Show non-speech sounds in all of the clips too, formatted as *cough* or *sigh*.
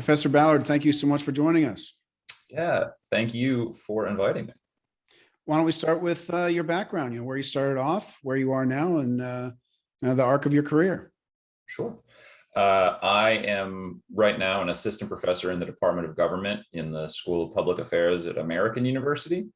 Professor Ballard, thank you so much for joining us. Yeah, thank you for inviting me. Why don't we start with uh, your background, you know, where you started off, where you are now, and uh, you know, the arc of your career. Sure. Uh, I am right now an assistant professor in the Department of Government in the School of Public Affairs at American University.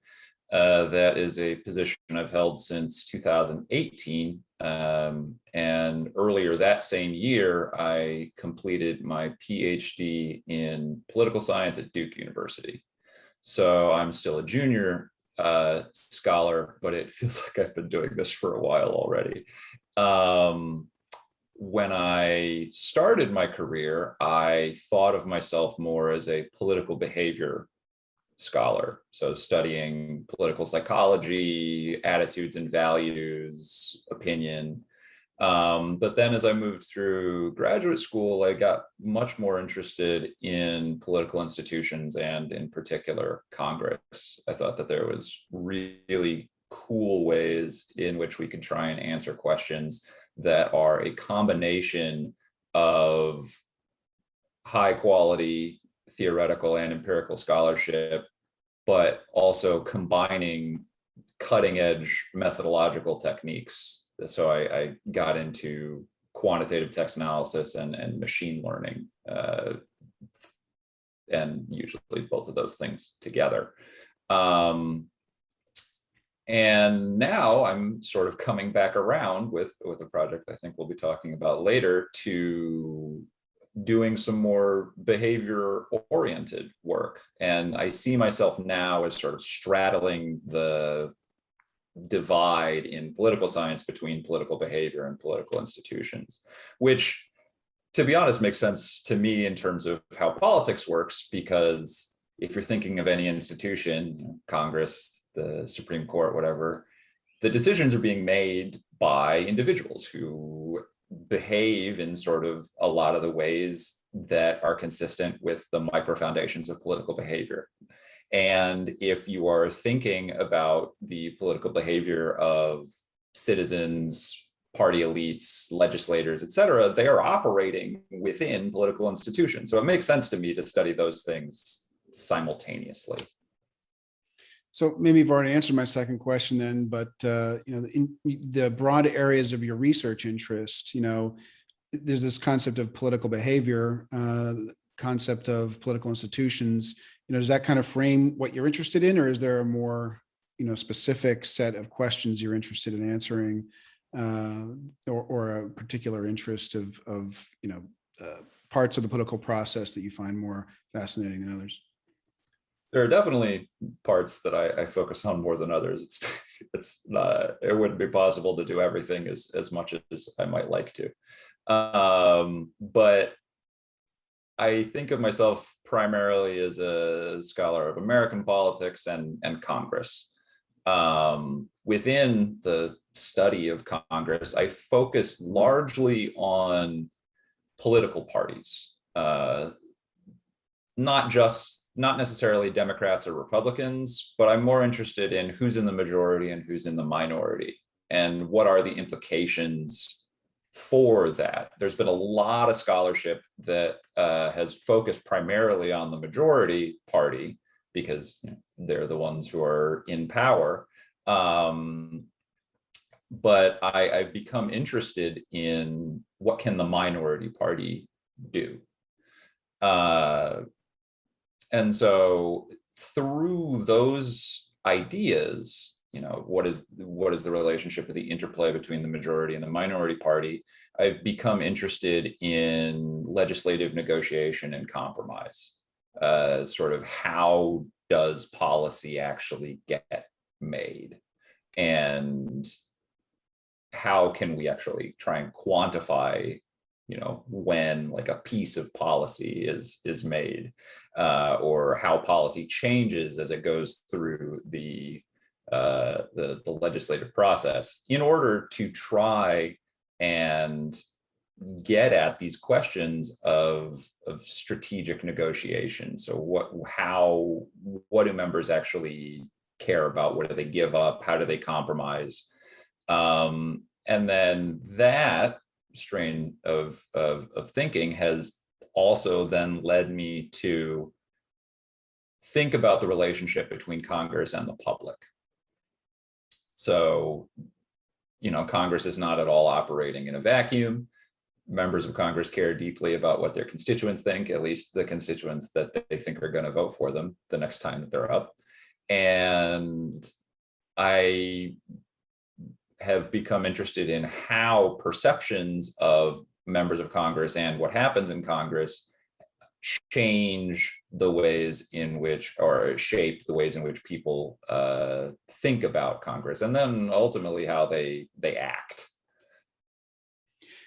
Uh, that is a position I've held since 2018. Um, and earlier that same year, I completed my PhD in political science at Duke University. So I'm still a junior uh, scholar, but it *laughs* feels like I've been doing this for a while already. Um, when I started my career, I thought of myself more as a political behavior scholar. So studying political psychology, attitudes and values, opinion. Um, but then as I moved through graduate school, I got much more interested in political institutions and in particular Congress. I thought that there was really cool ways in which we could try and answer questions that are a combination of high quality theoretical and empirical scholarship, but also combining cutting edge methodological techniques. So I, I got into quantitative text analysis and, and machine learning, uh, and usually both of those things together. Um, and now I'm sort of coming back around with with a project I think we'll be talking about later to doing some more behavior oriented work. And I see myself now as sort of straddling the divide in political science between political behavior and political institutions, which to be honest makes sense to me in terms of how politics works, because if you're thinking of any institution, Congress, the Supreme Court, whatever, the decisions are being made by individuals who behave in sort of a lot of the ways that are consistent with the micro foundations of political behavior. And if you are thinking about the political behavior of citizens, party elites, legislators, et cetera, they are operating within political institutions. So it makes sense to me to study those things simultaneously. So maybe you've already answered my second question then, but uh, you know, in the broad areas of your research interest, you know, there's this concept of political behavior, uh, concept of political institutions. You know, does that kind of frame what you're interested in, or is there a more you know specific set of questions you're interested in answering, uh, or, or a particular interest of of you know uh, parts of the political process that you find more fascinating than others? There are definitely parts that I, I, focus on more than others. It's *laughs* it's not it wouldn't be possible to do everything as as much as I might like to. Um, but I think of myself primarily as a scholar of American politics and and Congress. Um, within the study of Congress, I focus largely on political parties, uh, not just not necessarily Democrats or Republicans, but I'm more interested in who's in the majority and who's in the minority and what are the implications for that. There's been a lot of scholarship that uh, has focused primarily on the majority party because you know, they're the ones who are in power. Um, but I, I've become interested in what can the minority party do. Uh, and so through those ideas, you know, what is what is the relationship of the interplay between the majority and the minority party? I've become interested in legislative negotiation and compromise. Uh, sort of how does policy actually get made? And how can we actually try and quantify you know when like a piece of policy is is made uh, or how policy changes as it goes through the uh, the, the legislative process in order to try and get at these questions of of strategic negotiation. So what how what do members actually care about? What do they give up? How do they compromise? Um, and then that strain of, of, of thinking has also then led me to think about the relationship between Congress and the public. So, you know, Congress is not at all operating in a vacuum. Members of Congress care deeply about what their constituents think, at least the constituents that they think are going to vote for them the next time that they're up. And I have become interested in how perceptions of members of Congress and what happens in Congress change the ways in which or shape the ways in which people uh, think about Congress and then ultimately how they they act.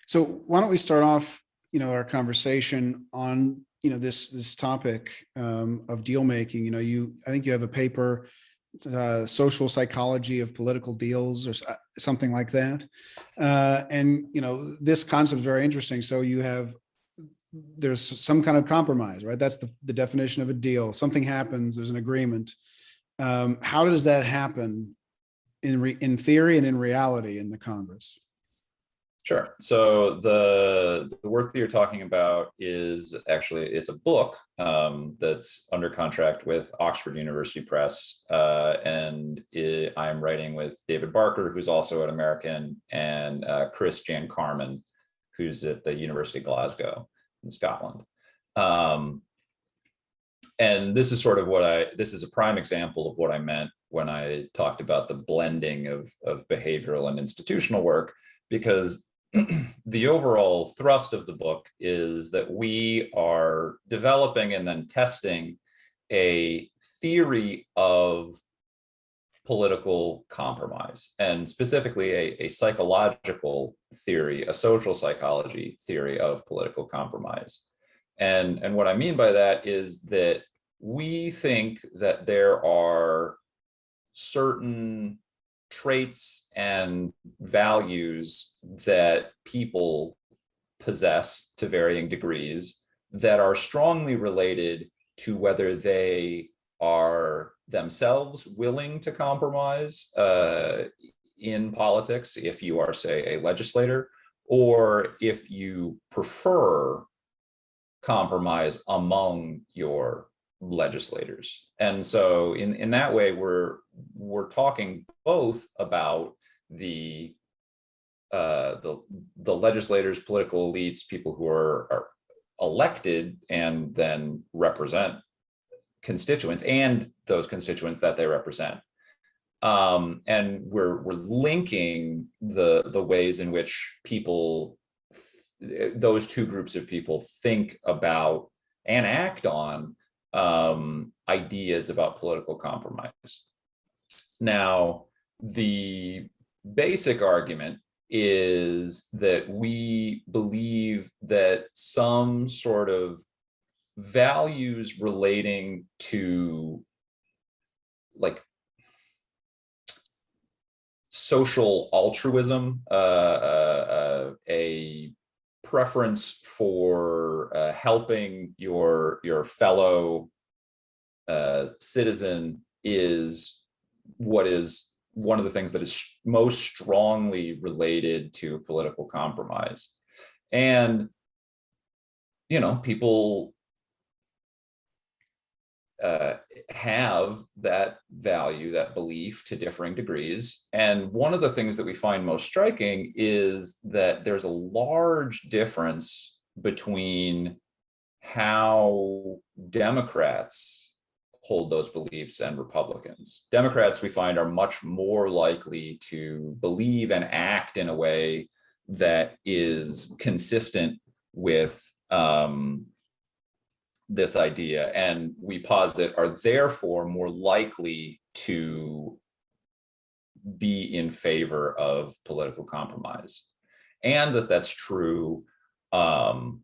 So why don't we start off, you know, our conversation on, you know, this this topic um, of deal making. You know, you I think you have a paper, uh, social psychology of political deals or uh, something like that. Uh, and you know, this concept is very interesting. So you have there's some kind of compromise, right? That's the, the definition of a deal. Something happens, there's an agreement. Um, how does that happen in re, in theory and in reality in the Congress? Sure. So the the work that you're talking about is actually it's a book um, that's under contract with Oxford University Press, uh, and it, I'm writing with David Barker, who's also an American, and uh, Chris Jan Carman, who's at the University of Glasgow in Scotland. Um, and this is sort of what I this is a prime example of what I meant when I talked about the blending of of behavioral and institutional work because *clears throat* the overall thrust of the book is that we are developing and then testing a theory of political compromise and specifically a, a psychological theory a social psychology theory of political compromise. And and what i mean by that is that we think that there are certain traits and values that people possess to varying degrees that are strongly related to whether they are themselves willing to compromise uh, in politics if you are say a legislator or if you prefer compromise among your legislators. And so in in that way we're we're talking both about the uh the the legislators political elites people who are are elected and then represent constituents and those constituents that they represent um and we're we're linking the the ways in which people those two groups of people think about and act on um, ideas about political compromise. Now, the basic argument is that we believe that some sort of values relating to like social altruism, uh, uh, uh, a preference for uh, helping your your fellow uh, citizen is what is one of the things that is most strongly related to political compromise and you know people uh, have that value, that belief to differing degrees. And one of the things that we find most striking is that there's a large difference between how Democrats hold those beliefs and Republicans. Democrats, we find, are much more likely to believe and act in a way that is consistent with um, this idea. And we posit are therefore more likely to be in favor of political compromise. And that that's true um,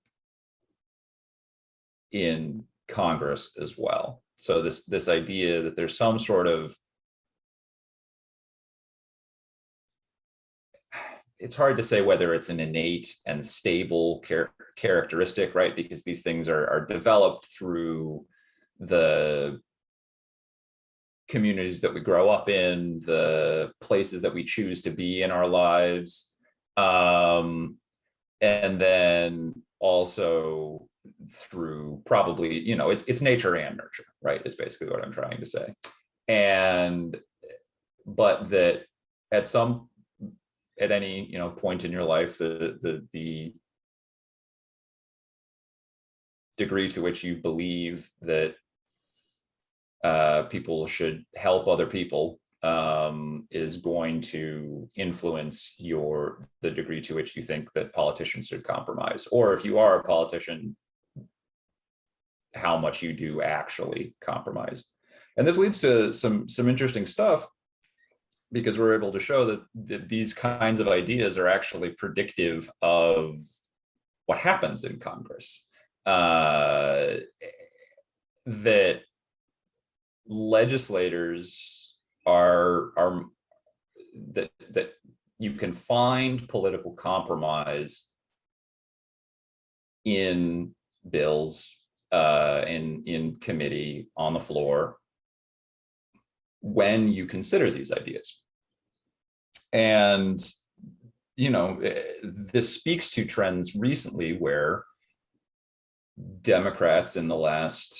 in congress as well so this this idea that there's some sort of it's hard to say whether it's an innate and stable char- characteristic, right? Because these things are, are developed through the communities that we grow up in, the places that we choose to be in our lives. Um, and then also through probably, you know, it's it's nature and nurture, right? Is basically what I'm trying to say. And but that at some at any you know point in your life the the the degree to which you believe that uh, people should help other people um, is going to influence your the degree to which you think that politicians should compromise, or if you are a politician, how much you do actually compromise. And this leads to some some interesting stuff because we're able to show that, that these kinds of ideas are actually predictive of what happens in Congress. Uh, that legislators are are that that you can find political compromise in bills uh, in in committee on the floor when you consider these ideas. And you know eh, this speaks to trends recently where democrats in the last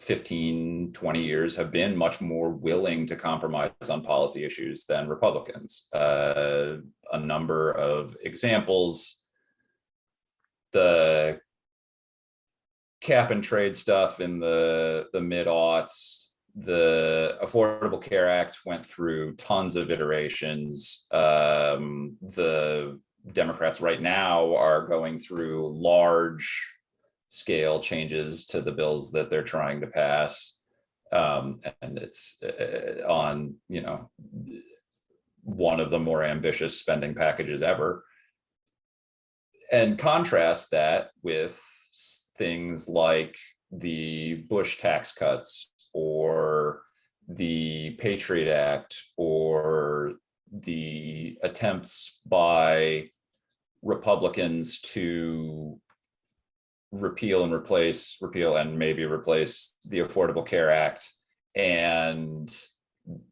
15 20 years have been much more willing to compromise on policy issues than republicans. Uh, a number of examples the cap and trade stuff in the the mid aughts the Affordable Care Act went through tons of iterations. Um, the Democrats right now are going through large scale changes to the bills that they're trying to pass. Um, and it's uh, on, you know, one of the more ambitious spending packages ever. And contrast that with things like the Bush tax cuts or the Patriot Act or the attempts by Republicans to repeal and replace, repeal and maybe replace the Affordable Care Act and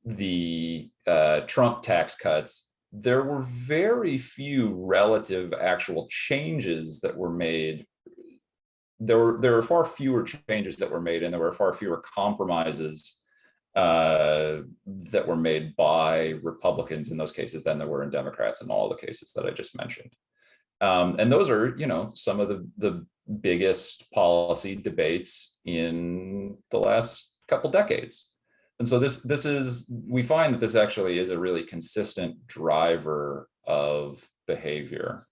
the uh, Trump tax cuts, there were very few relative actual changes that were made there were there were far fewer changes that were made and there were far fewer compromises uh, that were made by Republicans in those cases than there were in Democrats in all the cases that I just mentioned. Um, and those are, you know, some of the the biggest policy debates in the last couple decades. And so this this is we find that this actually is a really consistent driver of behavior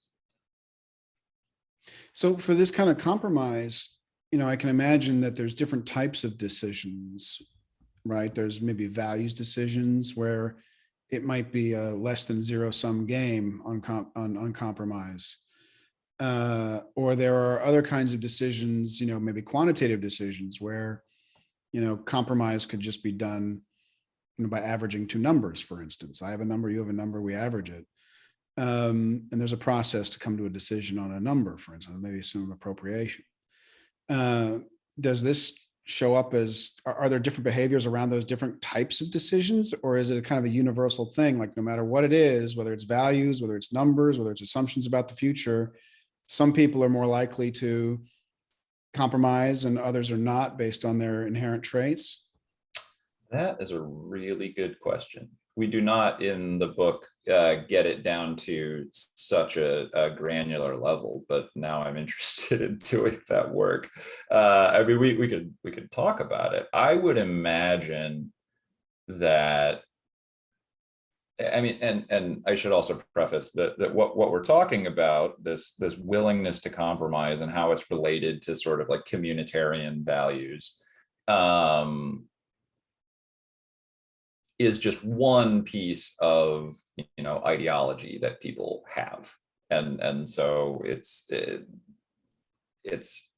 so for this kind of compromise, you know, I can imagine that there's different types of decisions, right? There's maybe values decisions where it might be a less than zero sum game on com- on, on compromise. Uh, or there are other kinds of decisions, you know, maybe quantitative decisions where, you know, compromise could just be done you know, by averaging two numbers, for instance. I have a number, you have a number, we average it. Um, and there's a process to come to a decision on a number, for instance, maybe some appropriation. Uh, does this show up as are, are, there different behaviors around those different types of decisions, or is it kind of a universal thing? Like no matter what it is, whether it's values, whether it's numbers, whether it's assumptions about the future, some people are more likely to compromise and others are not based on their inherent traits. That is a really good question we do not in the book uh, get it down to such a, a, granular level but now i'm *laughs* interested in doing that work. Uh, i mean we, we could we could talk about it. I would imagine that i mean and and i should also preface that that what what we're talking about this this willingness to compromise and how it's related to sort of like communitarian values um is just one piece of you know ideology that people have. And and so it's it, it's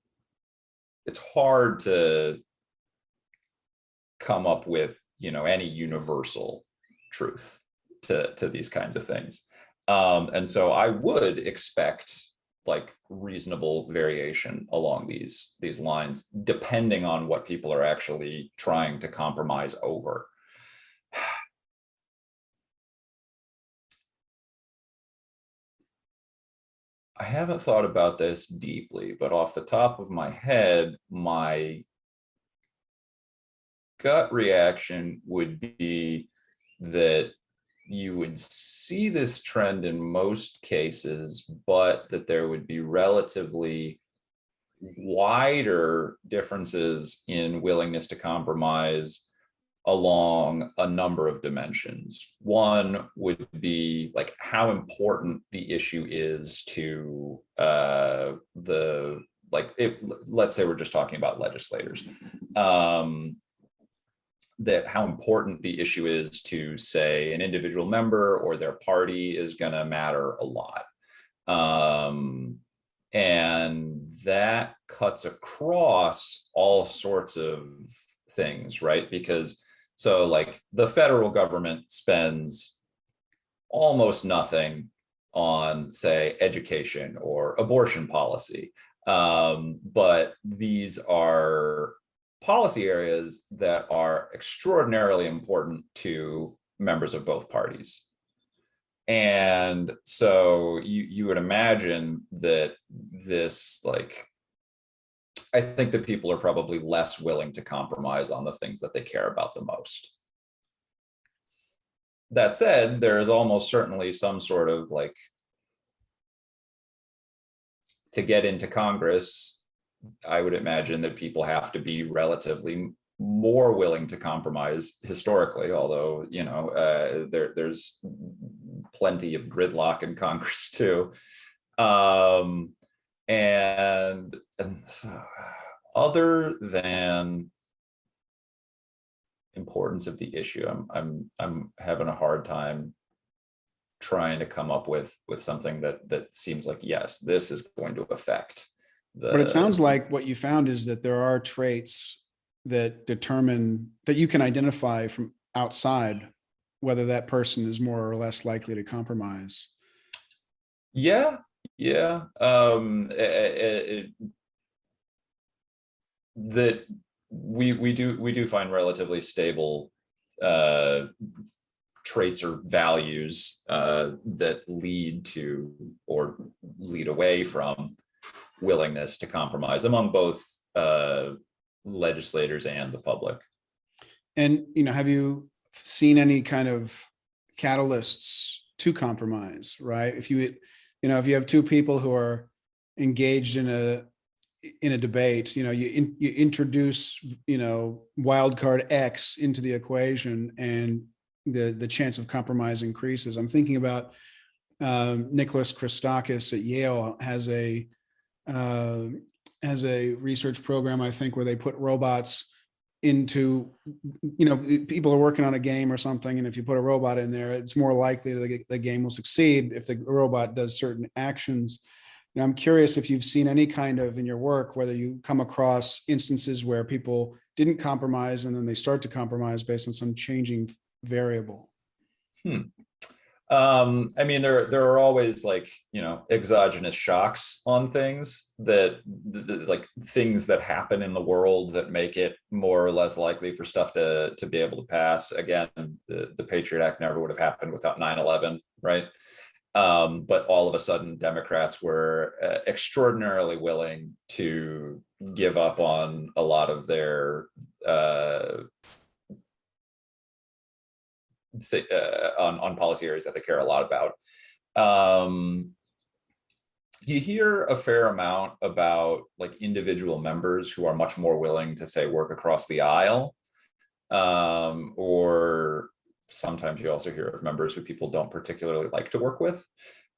it's hard to come up with you know any universal truth to to these kinds of things. Um and so i would expect like reasonable variation along these these lines depending on what people are actually trying to compromise over I haven't thought about this deeply, but off the top of my head, my gut reaction would be that you would see this trend in most cases, but that there would be relatively wider differences in willingness to compromise along a number of dimensions. One would be like how important the issue is to uh, the like if let's say we're just talking about legislators um, that how important the issue is to say an individual member or their party is going to matter a lot um, and that cuts across all sorts of things right because so like the federal government spends almost nothing on say education or abortion policy um, but these are policy areas that are extraordinarily important to members of both parties. And so you you would imagine that this like I think that people are probably less willing to compromise on the things that they care about the most. That said, there is almost certainly some sort of like to get into Congress, I would imagine that people have to be relatively more willing to compromise historically, although, you know, uh, there, there's plenty of gridlock in Congress too. Um, and, and so, other than importance of the issue, I'm, I'm, I'm having a hard time trying to come up with, with something that, that seems like, yes, this is going to affect the. But it sounds like what you found is that there are traits that determine, that you can identify from outside whether that person is more or less likely to compromise. Yeah, yeah. Um, that we we do we do find relatively stable uh traits or values uh that lead to or lead away from willingness to compromise among both uh legislators and the public. And, you know, have you seen any kind of catalysts to compromise, right? If you, you know, if you have two people who are engaged in a, in a debate, you know, you, in- you introduce, you know, wildcard X into the equation and the, the chance of compromise increases. I'm thinking about um, Nicholas Christakis at Yale has a, uh, has a research program, I think, where they put robots into, you know, people are working on a game or something, and if you put a robot in there, it's more likely that the- game will succeed if the robot does certain actions. And I'm curious if you've seen any kind of in your work, whether you come across instances where people didn't compromise and then they start to compromise based on some changing variable. Hmm. Um, I mean, there there are always like you know exogenous shocks on things that th- th- like things that happen in the world that make it more or less likely for stuff to to be able to pass. Again, the the Patriot Act never would have happened without 9/11, right? Um, but all of a sudden, Democrats were uh, extraordinarily willing to give up on a lot of their uh, thi- uh, on on policy areas that they care a lot about. Um, you hear a fair amount about like individual members who are much more willing to say work across the aisle, um, or sometimes you also hear of members who people don't particularly like to work with.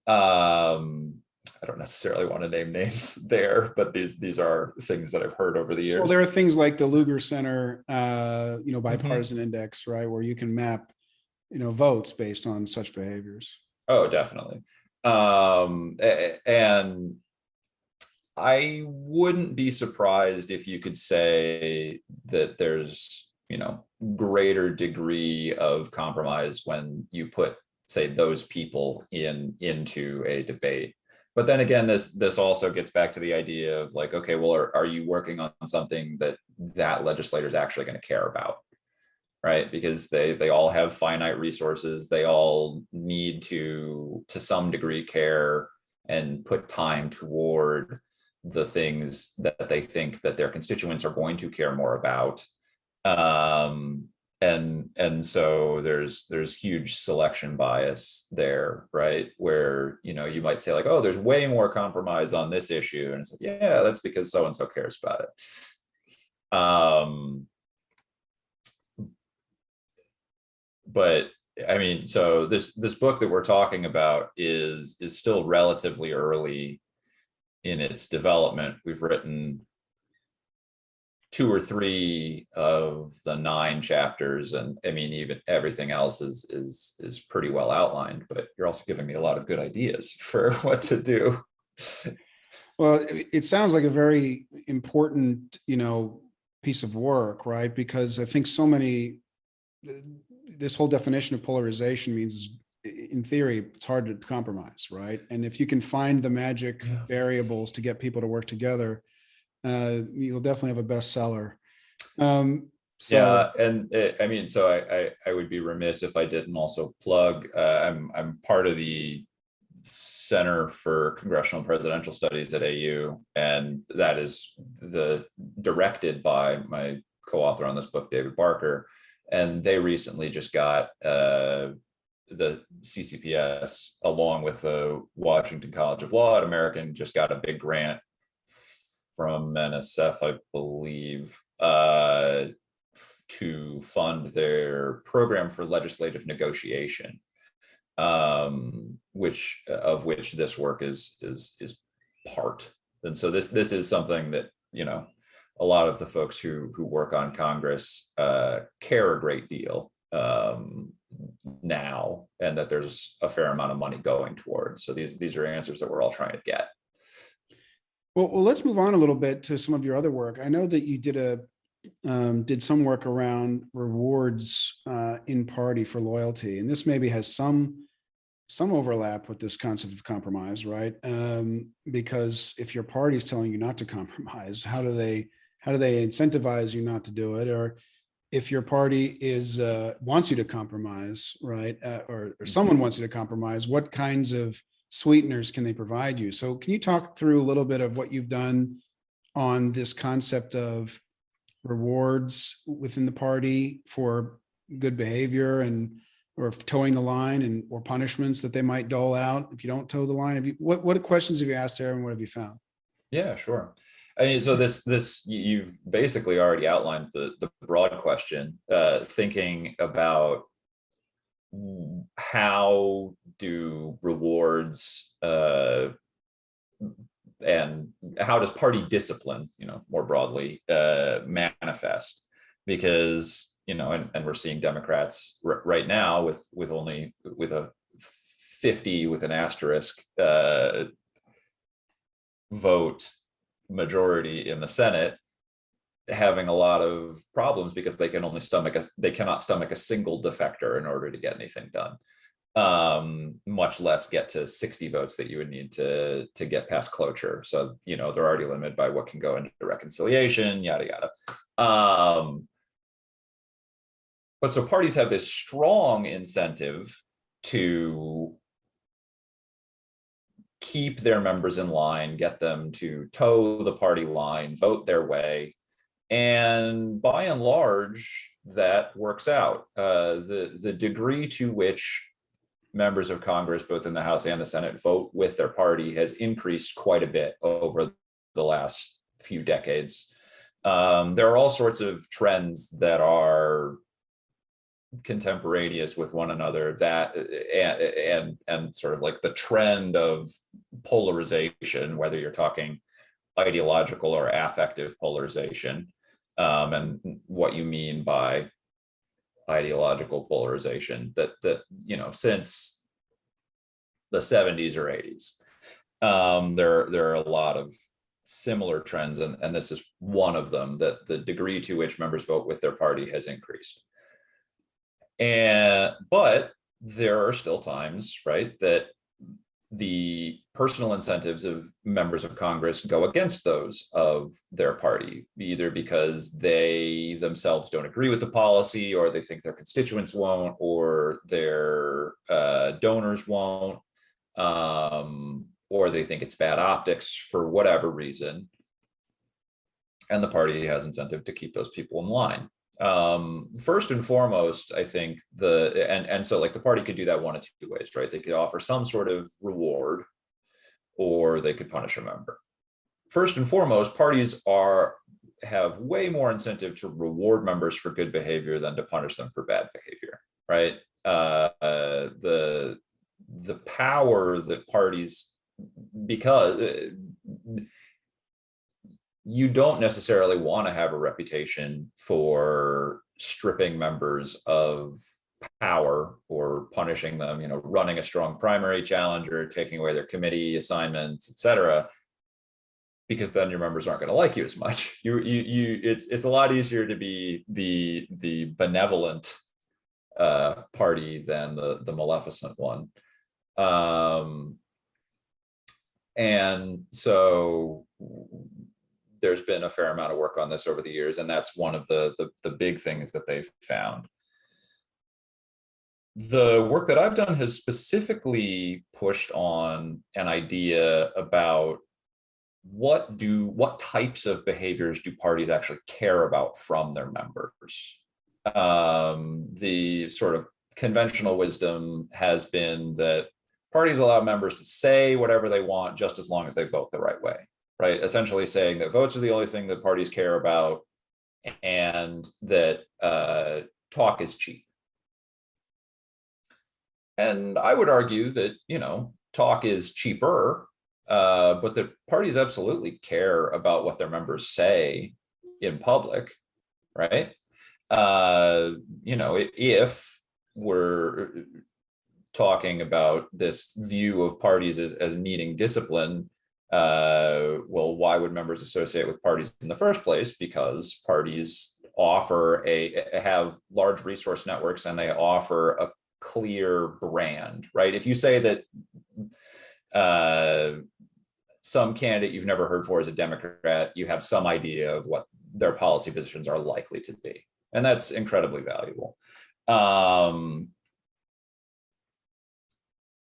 Um, I don't necessarily want to name names *laughs* there, but these these are things that I've heard over the years. Well, there are things like the Lugar Center, uh, you know, bipartisan index, right, where you can map, you know, votes based on such behaviors. Oh, definitely. Um, and I wouldn't be surprised if you could say that there's, you know, greater degree of compromise when you put, say, those people in into a debate. But then again, this this also gets back to the idea of like, okay, well, are, are you working on something that that legislator is actually going to care about? Right because they they all have finite resources they all need to to some degree care and put time toward the things that they think that their constituents are going to care more about. Um, and and so there's there's huge selection bias there, right? Where you know you might say like, oh, there's way more compromise on this issue, and it's like, yeah, that's because so and so cares about it. Um, but I mean, so this this book that we're talking about is is still relatively early in its development. We've written two or three of the nine chapters, and I mean, even everything else is is is pretty well outlined. But you're also giving me a lot of good ideas *laughs* for what to do. Well, it sounds like a very important, you know, piece of work, right? Because I think so many, this whole definition of polarization means, in theory, it's hard to compromise, right? And if you can find the magic Yeah. variables to get people to work together, uh, you'll definitely have a bestseller. Um, so, yeah, and uh, I mean, so I, I I would be remiss if I didn't also plug. Uh, I'm I'm part of the Center for Congressional and Presidential Studies at AU, and that is the directed by my co-author on this book, David Barker, and they recently just got uh, the CCPS along with the Washington College of Law at American just got a big grant from NSF, I believe, uh, to fund their program for legislative negotiation, um, which of which this work is is is part. And so this this is something that you know a lot of the folks who who work on Congress uh, care a great deal um, now, and that there's a fair amount of money going towards. So these these are answers that we're all trying to get. well, well, let's move on a little bit to some of your other work. I know that you did a, um, did some work around rewards uh, in party for loyalty, and this maybe has some some overlap with this concept of compromise, right? Um, because if your party is telling you not to *laughs* compromise, how do they how do they incentivize you not to do it? Or if your party is uh, wants you to compromise, right, uh, or, or someone wants you to compromise, what kinds of sweeteners can they provide you? So, can you talk through a little bit of what you've done on this concept of rewards within the party for good behavior and or toeing the line and or punishments that they might dole out if you don't toe the line? Have you what what questions have you asked there and what have you found? Yeah, sure. I mean, so this this you've basically already outlined the the broad question. Uh, thinking about how do rewards uh, and how does party discipline, you know, more broadly, uh, manifest? Because you know, and, and we're seeing Democrats r- right now with with only with a fifty with an asterisk uh, vote majority in the Senate having a lot of problems because they can only stomach a, they cannot stomach a single defector in order to get anything done. Um much less get to 60 votes that you would need to to get past cloture. So you know they're already limited by what can go into reconciliation yada yada. Um but so parties have this strong incentive to keep their members in line, get them to toe the party line, vote their way. And by and large, that works out. Uh, the, the degree to which members of Congress, both in the House and the Senate, vote with their party has increased quite a bit over the last few decades. Um, there are all sorts of trends that are contemporaneous with one another that and, and and sort of like the trend of polarization whether you're talking ideological or affective polarization um, and what you mean by ideological polarization that that you know since the 70s or 80s um, there there are a lot of similar trends and, and this is one of them that the degree to which members vote with their party has increased and but there are still times, right, that the personal incentives of members of Congress go against those of their party, either because they themselves don't agree with the policy, or they think their constituents won't, or their uh, donors won't, um, or they think it's bad optics for whatever reason. And the party has incentive to keep those people in line. Um, first and foremost, I think the and and so like the party could do that one of two ways, right? They could offer some sort of reward, or they could punish a member. First and foremost, parties are have way more incentive to reward members for good behavior than to punish them for bad behavior, right? Uh, uh, the the power that parties because uh, you don't necessarily want to have a reputation for stripping members of power or punishing them you know running a strong primary challenger taking away their committee assignments etc because then your members aren't going to like you as much. *laughs* You you you it's it's a lot easier to be the the benevolent uh party than the the maleficent one. Um and so there's been a fair amount of work on this over the years, and that's one of the the, the big things that they've found. The work that I've done has specifically pushed on an idea about what do what types of behaviors do parties actually care about from their members. Um, the sort of conventional wisdom has been that parties allow members to say whatever they want just as long as they vote the right way right? Essentially saying that votes are the only thing that parties care about and that uh, talk is cheap. And i would argue that you know talk is cheaper uh, but the parties absolutely care about what their members say in public right? Uh, you know if we're talking about this view of parties as, as needing discipline uh, well why would members associate with parties in the first place? Because parties offer a have large resource networks and they offer a clear brand right? If you say that uh, some candidate you've never heard for is a democrat you have some idea of what their policy positions are likely to be. And that's incredibly valuable. Um,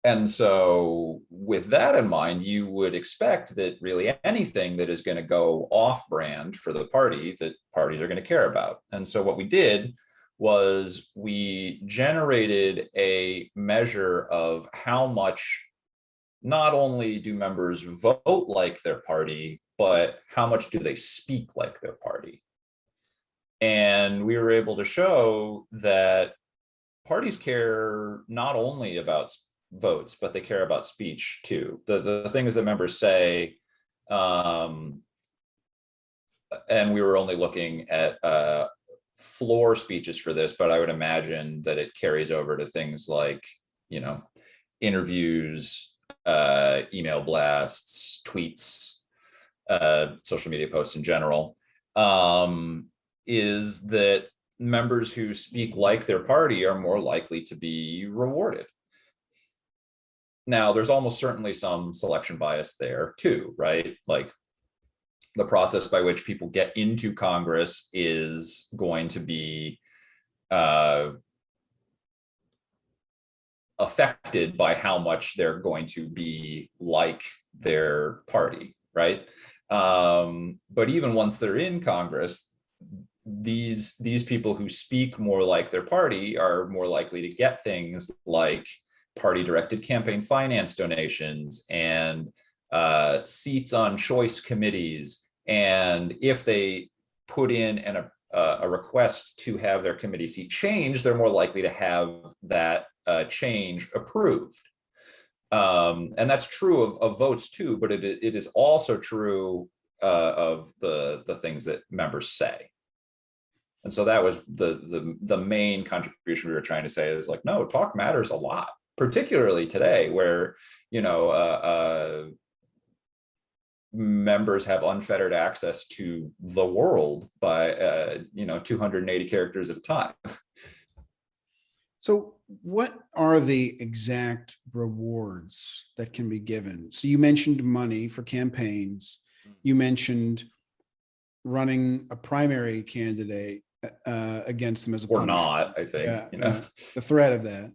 and so, with that in mind, you would expect that really anything that is going to go off brand for the party, that parties are going to care about. And so, what we did was we generated a measure of how much not only do members vote like their party, but how much do they speak like their party. And we were able to show that parties care not only about votes, but they care about speech too. The the things that members say, um, and we were only looking at uh, floor speeches for this, but I would imagine that it carries over to things like you know interviews, uh, email blasts, tweets, uh, social media posts in general. Um, is that members who speak like their party are more likely to be rewarded now, there's almost certainly some selection bias there too, right? Like the process by which people get into Congress is going to be uh, affected by how much they're going to be like their party, right? Um, but even once they're in Congress, these these people who speak more like their party are more likely to get things like party directed campaign finance donations and uh, seats on choice committees. And if they put in an, a, a request to have their committee seat changed, they're more likely to have that uh, change approved. Um, and that's true of, of, votes too, but it, it is also true uh, of the, the things that members say. And so that was the, the the main contribution we were trying to say is like, no, talk matters a lot particularly today where you know uh, uh, members have unfettered access to the world by uh, you know 280 characters at a time. So what are the exact rewards that can be given? So you mentioned money for campaigns. You mentioned running a primary candidate uh, against them as a or not i think you know. the threat of that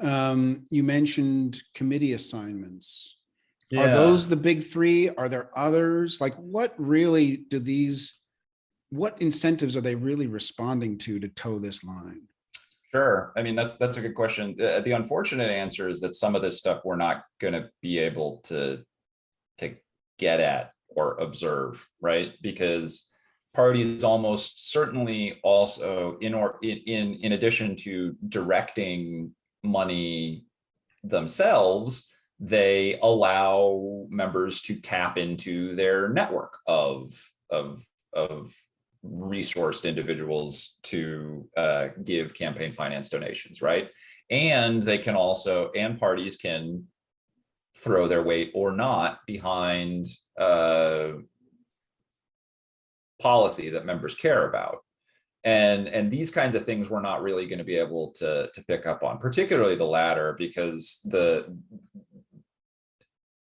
um, you mentioned committee assignments. Are those the big three? Are there others? Like what really do these, what incentives are they really responding to to toe this line? Sure. I mean, that's that's a good question. The, the unfortunate answer is that some of this stuff we're not going to be able to to get at or observe, right? Because parties almost certainly also in or in in, in addition to directing money themselves, they allow members to tap into their network of of of resourced individuals to uh, give campaign finance donations, right? And they can also, and parties can throw their weight or not behind uh, policy that members care about. And, and these kinds of things we're not really going to be able to, to pick up on, particularly the latter, because the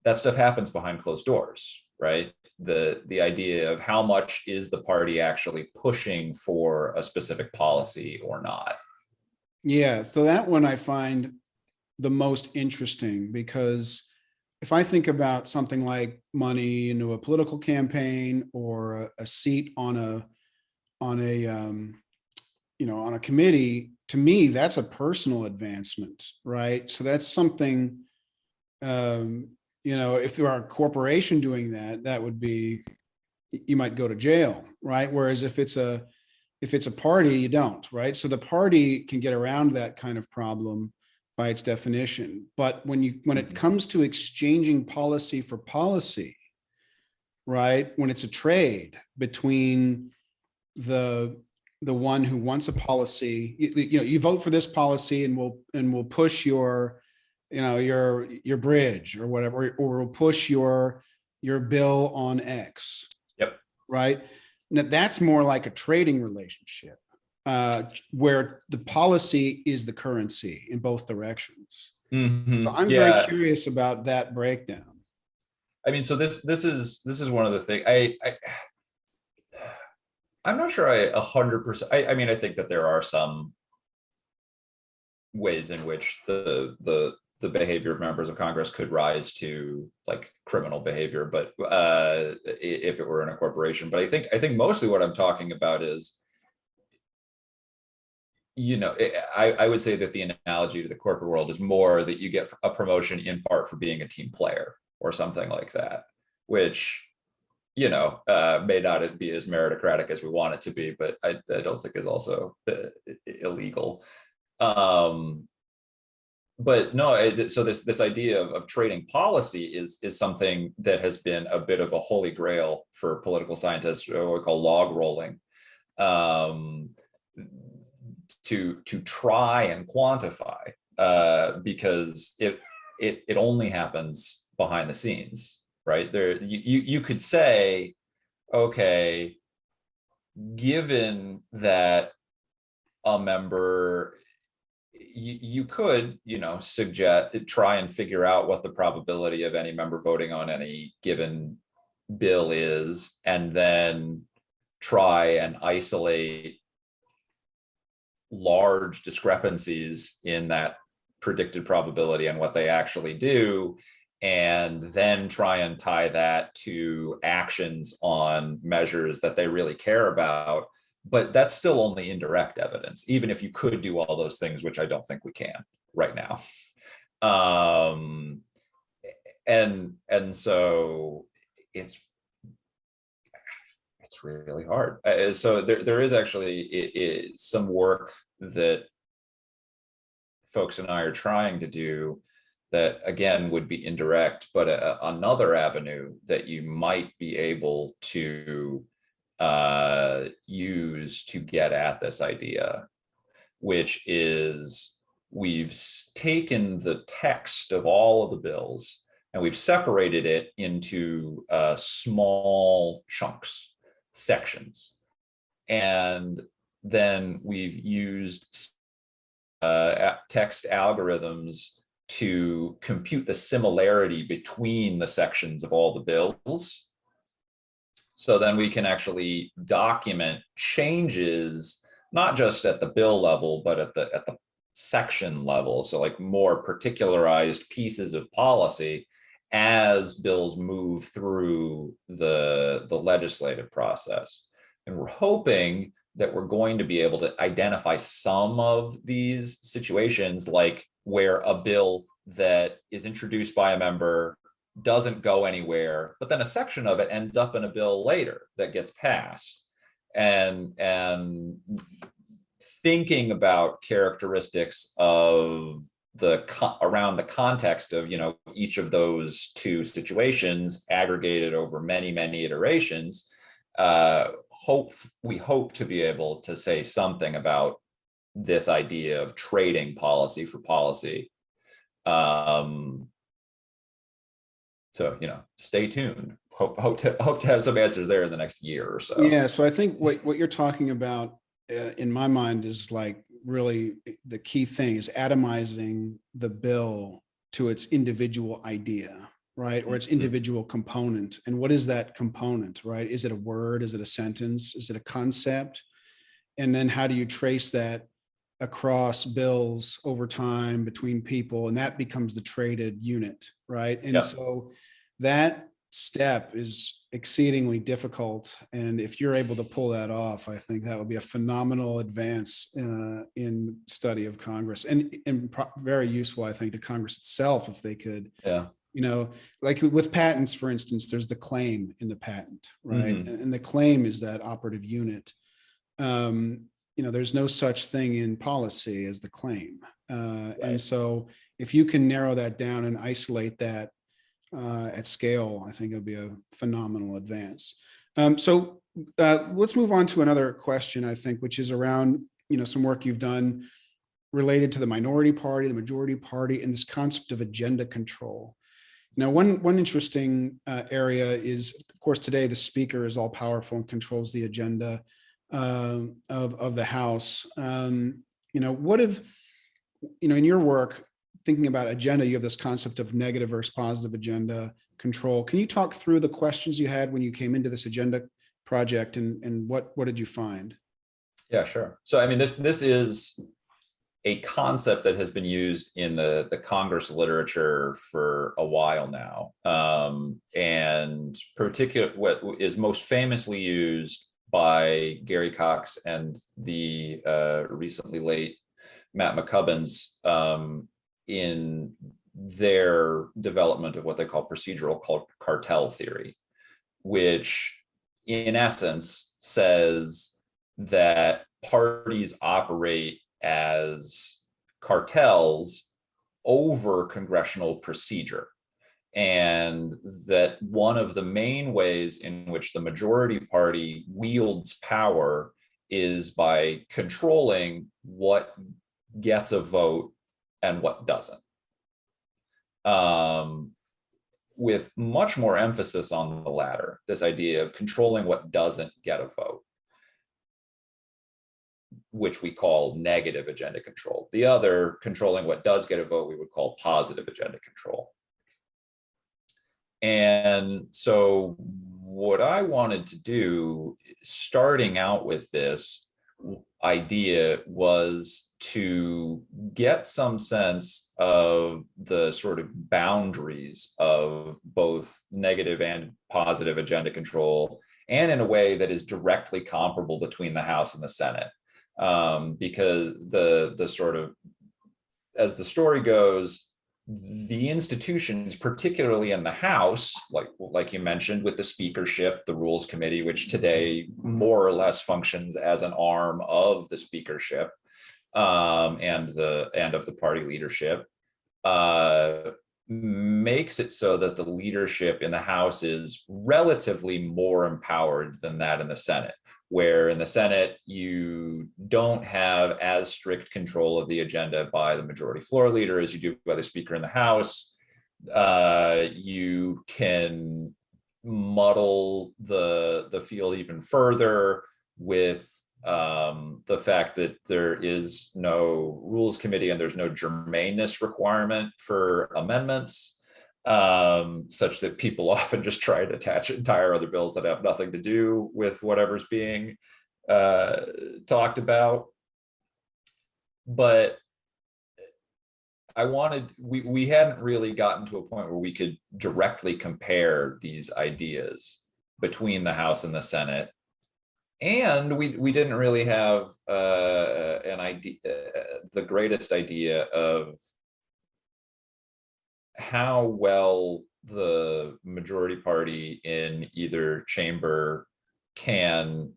that stuff happens behind closed doors, right? the the idea of how much is the party actually pushing for a specific policy or not. Yeah, so that one I find the most interesting because if I think about something like money into a political campaign or a, a seat on a on a um, you know on a committee, to me that's a personal advancement, right? So that's something um, you know, if there are a corporation doing that, that would be, you might go to jail, right? Whereas if it's a, if it's a party, you don't, right? So the party can get around that kind of problem by its definition. But when you, when it Mhm. comes to exchanging policy for policy, right? When it's a trade between the, the one who wants a policy, you, you know, you vote for this policy and we'll, and we'll push your, you know, your, your bridge or whatever, or we'll push your, your bill on X. Yep. Right? Now, that's more like a trading relationship, uh, where the policy is the currency in both directions. Mhm. So I'm Yeah. very curious about that breakdown. I mean, so this this is this is one of the things I, I I'm not sure I a hundred percent. I, I mean, I think that there are some ways in which the the the behavior of members of Congress could rise to like criminal behavior, but uh, if it were in a corporation, but I think I think mostly what I'm talking about is you know, I, I would say that the analogy to the corporate world is more that you get a promotion in part for being a team player or something like that, which, you know, uh, may not be as meritocratic as we want it to be, but I, I don't think is also uh, illegal. Um, but no, so this this idea of, of trading policy is is something that has been a bit of a holy grail for political scientists, what we call log rolling. Um, to to try and quantify uh, because it it it only happens behind the scenes, right? There you you, could say, okay, given that a member you, you could you know suggest try and figure out what the probability of any member voting on any given bill is and then try and isolate large discrepancies in that predicted probability and what they actually do and then try and tie that to actions on measures that they really care about but that's still only indirect evidence even if you could do all those things which i don't think we can right now. Um and and so it's it's really hard. Uh, so there, there is actually i i some work that folks and i are trying to do that again would be indirect but a, another avenue that you might be able to uh, use to get at this idea, which is we've taken the text of all of the bills and we've separated it into uh, small chunks, sections. And then we've used uh, text algorithms to compute the similarity between the sections of all the bills so then we can actually document changes, not just at the bill level, but at the at the section level. So like more particularized pieces of policy as bills move through the, the legislative process. And we're hoping that we're going to be able to identify some of these situations, like where a bill that is introduced by a member doesn't go anywhere, but then a section of it ends up in a bill later that gets passed. And, and thinking about characteristics of the, around the context of, you know, each of those two situations aggregated over many, many iterations, uh, hope, we hope to be able to say something about this idea of trading policy for policy. Um, so, you know, stay tuned. Hope, hope to, hope to have some answers there in the next year or so. Yeah, so I think what, what you're talking about, uh, in my mind, is like really the key thing is atomizing the bill to its individual idea, right? Or its Mhm. individual component. And what is that component, right? Is it a word? Is it a sentence? Is it a concept? And then how do you trace that across bills over time between people? And that becomes the traded unit, right? Yeah. And so that step is exceedingly difficult. And if you're able to pull that off, I think that would be a phenomenal advance uh, in study of Congress and, and pro- very useful, I think, to Congress itself if they could Yeah, you know, like with patents, for instance, there's the claim in the patent, right? Mhm. And and the claim is that operative unit. Um, you know, there's no such thing in policy as the claim. Uh, Right. and so if you can narrow that down and isolate that uh, at scale, I think it'll be a phenomenal advance. Um, so uh, let's move on to another question, I think, which is around, you know, some work you've done related to the minority party, the majority party, and this concept of agenda control. Now, one, one interesting uh, area is, of course, today the speaker is all powerful and controls the agenda um, of, of the House. Um, You know, what if, you know, in your work, thinking about agenda, you have this concept of negative versus positive agenda control. Can you talk through the questions you had when you came into this agenda project and, and what, what did you find? yeah, sure. So I mean, this, this is a concept that has been used in the, the Congress literature for a while now. Um, and particular, what is most famously used by Gary Cox and the uh, recently late Matt McCubbins um, in their development of what they call procedural car- cartel theory, which in essence says that parties operate as cartels over congressional procedure. And that one of the main ways in which the majority party wields power is by controlling what gets a vote and what doesn't. Um, with much more emphasis on the latter, this idea of controlling what doesn't get a vote which we call negative agenda control. The other, controlling what does get a vote, we would call positive agenda control. And so what I wanted to do, starting out with this idea was to get some sense of the sort of boundaries of both negative and positive agenda control and in a way that is directly comparable between the House and the Senate. Um, because the the sort of as the story goes, the institutions, particularly in the House, like like you mentioned, with the speakership, the Rules Committee, which today more or less functions as an arm of the speakership um, and the and of the party leadership, uh, makes it so that the leadership in the House is relatively more empowered than that in the Senate where in the Senate, you don't have as strict control of the agenda by the majority floor leader as you do by the speaker in the House. Uh, you can muddle the, the field even further with um, the fact that there is no rules committee and there's no germaneness requirement for amendments um, such that people *laughs* often just try to attach entire other bills that have nothing to do with whatever's being uh, talked about. But I wanted, we, we hadn't really gotten to a point where we could directly compare these ideas between the House and the Senate. And we, we didn't really have uh, an idea, the greatest idea of how well the majority party in either chamber can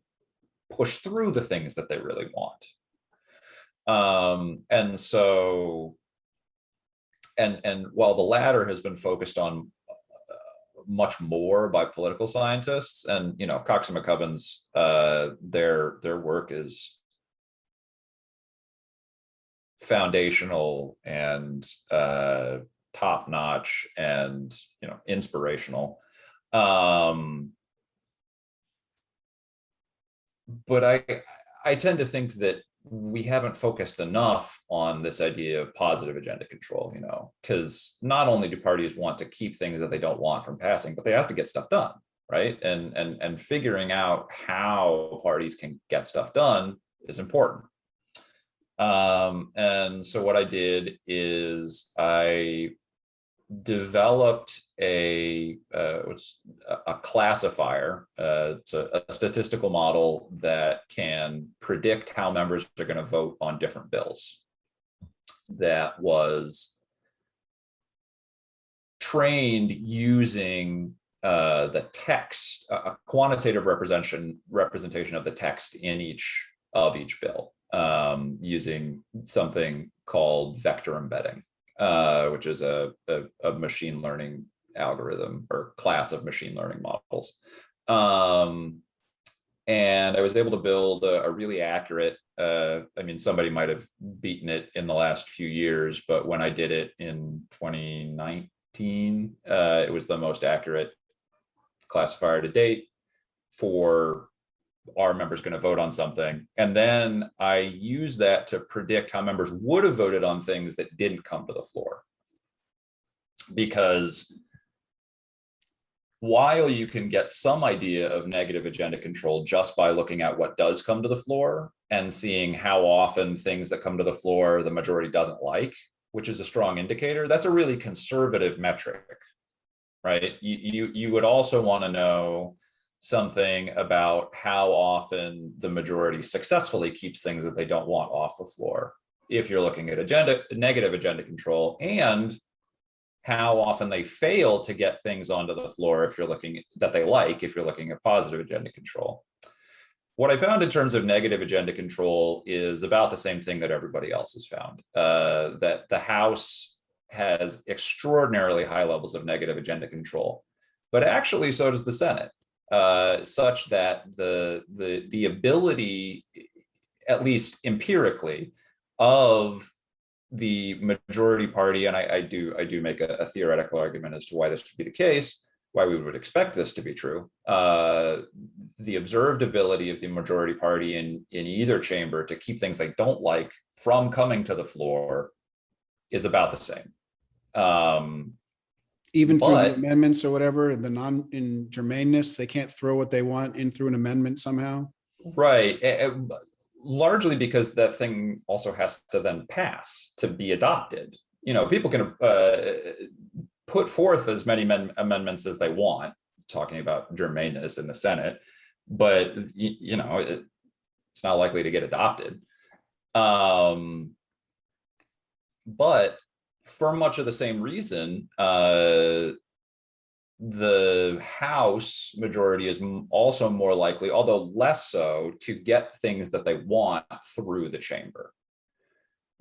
push through the things that they really want. Um, and so, and and while the latter has been focused on uh, much more by political scientists, and you know, Cox and McCubbins' uh, their their work is foundational and uh, top notch and you know inspirational. Um, but I I tend to think that we haven't focused enough on this idea of positive agenda control, you know, because not only do parties want to keep things that they don't want from passing, but they have to get stuff done, right? And and and figuring out how parties can get stuff done is important. Um, and so what I did is I developed a uh, a classifier. Uh, it's a, a, statistical model that can predict how members are going to vote on different bills. That was trained using uh, the text, a quantitative representation representation of the text in each of each bill, um, using something called vector embedding uh, which is a, a, a, machine learning algorithm or class of machine learning models. Um, and I was able to build a, a really accurate, uh, I mean, somebody might have beaten it in the last few years, but when I did it in 2019, uh, it was the most accurate classifier to date for are members going to vote on something? And then I use that to predict how members would have voted on things that didn't come to the floor. Because while you can get some idea of negative agenda control just by looking at what does come to the floor and seeing how often things that come to the floor the majority doesn't like, which is a strong indicator, that's a really conservative metric, right? You, you, you would also want to know something about how often the majority successfully keeps things that they don't want off the floor. If you're looking at agenda negative agenda control and how often they fail to get things onto the floor if you're looking that they like if you're looking at positive agenda control. What i found in terms of negative agenda control is about the same thing that everybody else has found uh, that the house has extraordinarily high levels of negative agenda control but actually so does the senate uh, such that the the the ability, at least empirically, of the majority party, and I, I do I do make a, a, theoretical argument as to why this would be the case, why we would expect this to be true. Uh, the observed ability of the majority party in in either chamber to keep things they don't like from coming to the floor is about the same. Um, even through amendments or whatever, the non in germaneness, they can't throw what they want in through an amendment somehow. Right. a- b- largely because that thing also has to then pass to be adopted. You know, people can uh, put forth as many men- amendments as they want, talking about germaneness in the Senate, but y- you know, it, it's not likely to get adopted. Um, but for much of the same reason, uh, the House majority is also more likely, although less so, to get things that they want through the chamber.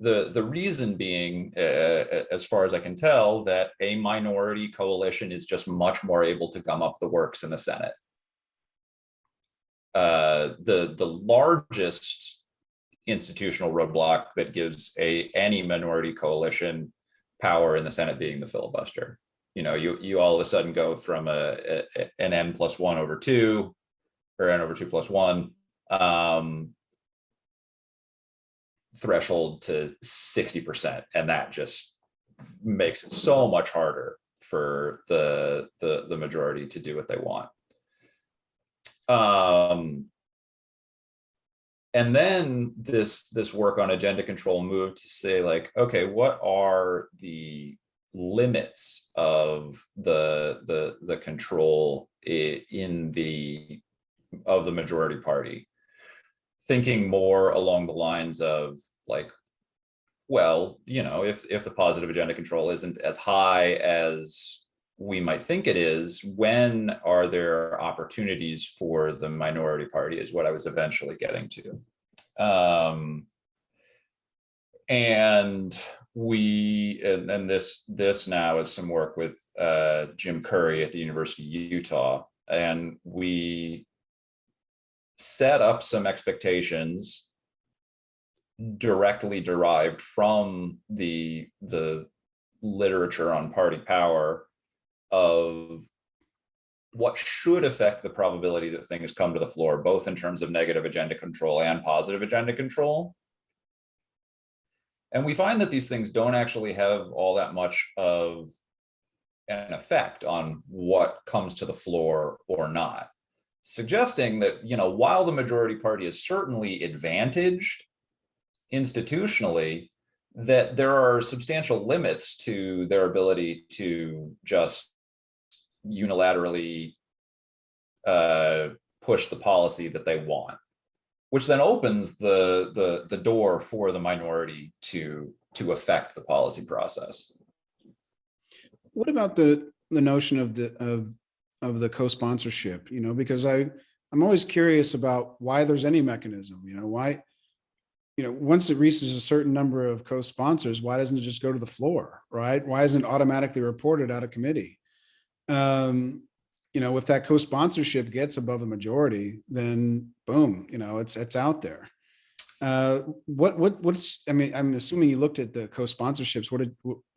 The, the reason being, uh, as far as I can tell, that a minority coalition is just much more able to gum up the works in the Senate. Uh, the, the largest institutional roadblock that gives a, any minority coalition power in the Senate being the filibuster you know, you you all of a sudden go from a, a an n plus one over two or n over two plus one um, threshold to sixty percent, and that just makes it so much harder for the the the majority to do what they want. Um, and then this this work on agenda control moved to say like okay what are the limits of the the the control in the of the majority party? Thinking more along the lines of like well you know if if the positive agenda control isn't as high as we might think it is when are there opportunities for the minority party is what i was eventually getting to. Um and we and, and this this now is some work with uh jim curry at the university of utah and we set up some expectations directly derived from the the literature on party power of what should affect the probability that things come to the floor, both in terms of negative agenda control and positive agenda control. And we find that these things don't actually have all that much of an effect on what comes to the floor or not. Suggesting that, you know, while the majority party is certainly advantaged institutionally, that there are substantial limits to their ability to just unilaterally uh, push the policy that they want, which then opens the the the door for the minority to to affect the policy process. What about the, the notion of the, of, of the co-sponsorship, you know, because I, I'm always curious about why there's any mechanism, you know, why, you know, once it reaches a certain number of co-sponsors, why doesn't it just go to the floor, right? Why isn't it automatically reported out of committee? Um, you know, if that co-sponsorship gets above a majority, then boom, you know, it's, it's out there. Uh, what, what, what's, I mean, I'm assuming you looked at the co-sponsorships. What did,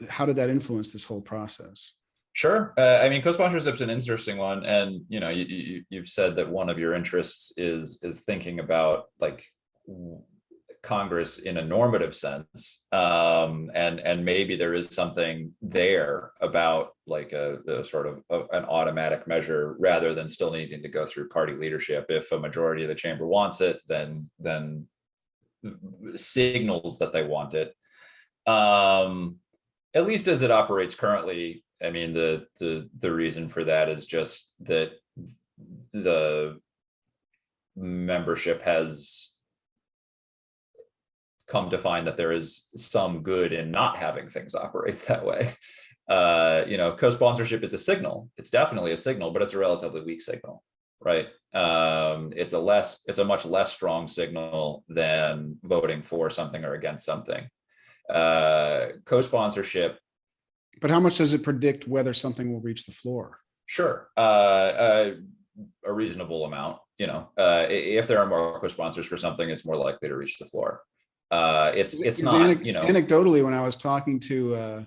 how did that influence this whole process? Sure. Uh, I mean, co-sponsorship's an interesting one, and you know, you, you you've said that one of your interests is is thinking about like Congress in a normative sense, um, and and maybe there is something there about like a, sort of a- an automatic measure rather than still needing to go through party leadership. If a majority of the chamber wants it, then then signals that they want it. Um, at least as it operates currently, I mean, the the the reason for that is just that the membership has come to find that there is some good in not having things operate *laughs* that way. Uh, you know, co-sponsorship is a signal. It's definitely a signal, but it's a relatively weak signal, right? Um, it's a less, it's a much less strong signal than voting for something or against something. Uh, co-sponsorship But how much does it predict whether something will reach the floor? Sure, uh, uh, a reasonable amount, you know, uh, if there are more co-sponsors for something, it's more likely to reach the floor. Uh, it's, it's not, you know, Anecdotally, when I was talking to, uh,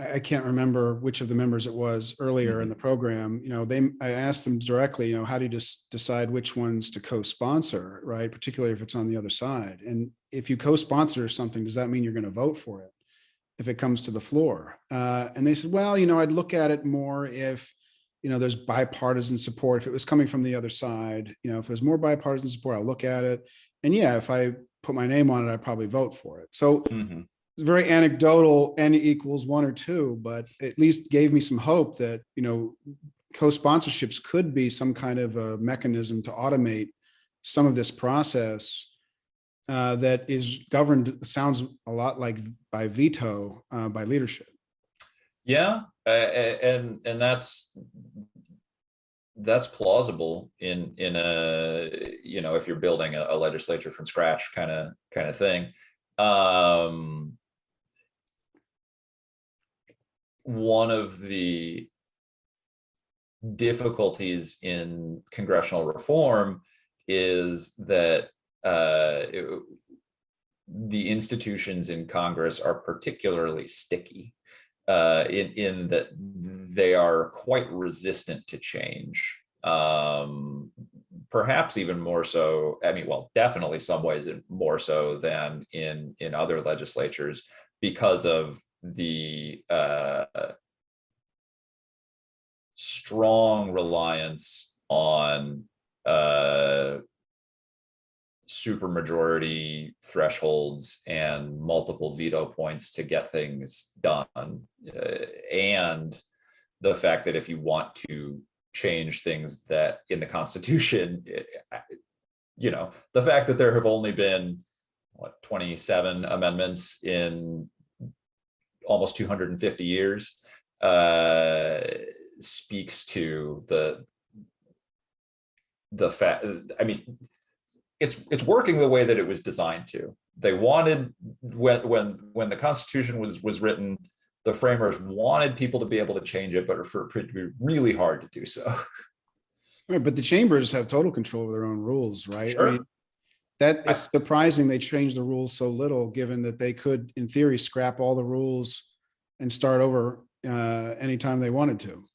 I, I can't remember which of the members it was earlier Mm-hmm. in the program, you know, they, I asked them directly, you know, how do you just decide which ones to co-sponsor, right? Particularly if it's on the other side. And if you co-sponsor something, does that mean you're going to vote for it? If it comes to the floor? Uh, and they said, well, you know, I'd look at it more if, you know, there's bipartisan support. If it was coming from the other side, you know, if there's more bipartisan support, I'll look at it. And yeah, if I put my name on it, I'd probably vote for it. So mhm, it's very anecdotal, n equals one or two, but at least gave me some hope that, you know, co-sponsorships could be some kind of a mechanism to automate some of this process uh, that is governed, sounds a lot like by veto uh, by leadership. yeah, uh, and, and that's that's plausible in, in a, you know, if you're building a a legislature from scratch kind of, kind of thing. Um, one of the difficulties in congressional reform is that uh, it- the institutions in Congress are particularly sticky uh, in in that they are quite resistant to change. Um, perhaps even more so. I mean, well, definitely some ways more so than in in other legislatures because of the uh, strong reliance on uh, supermajority thresholds and multiple veto points to get things done. uh, and the fact that if you want to change things that in the Constitution, *laughs* it- you know, the fact that there have only been what 27 amendments in almost 250 years uh, speaks to the the fact. I mean, it's it's working the way that it was designed to. They wanted when when when the Constitution was was written, the framers wanted people to be able to change it, but for it to be really hard to do so. *laughs* Right, but the chambers have total control over their own rules, right? I Sure. mean, That is surprising they changed the rules so little, given that they could, in theory, scrap all the rules and start over uh, anytime they wanted to.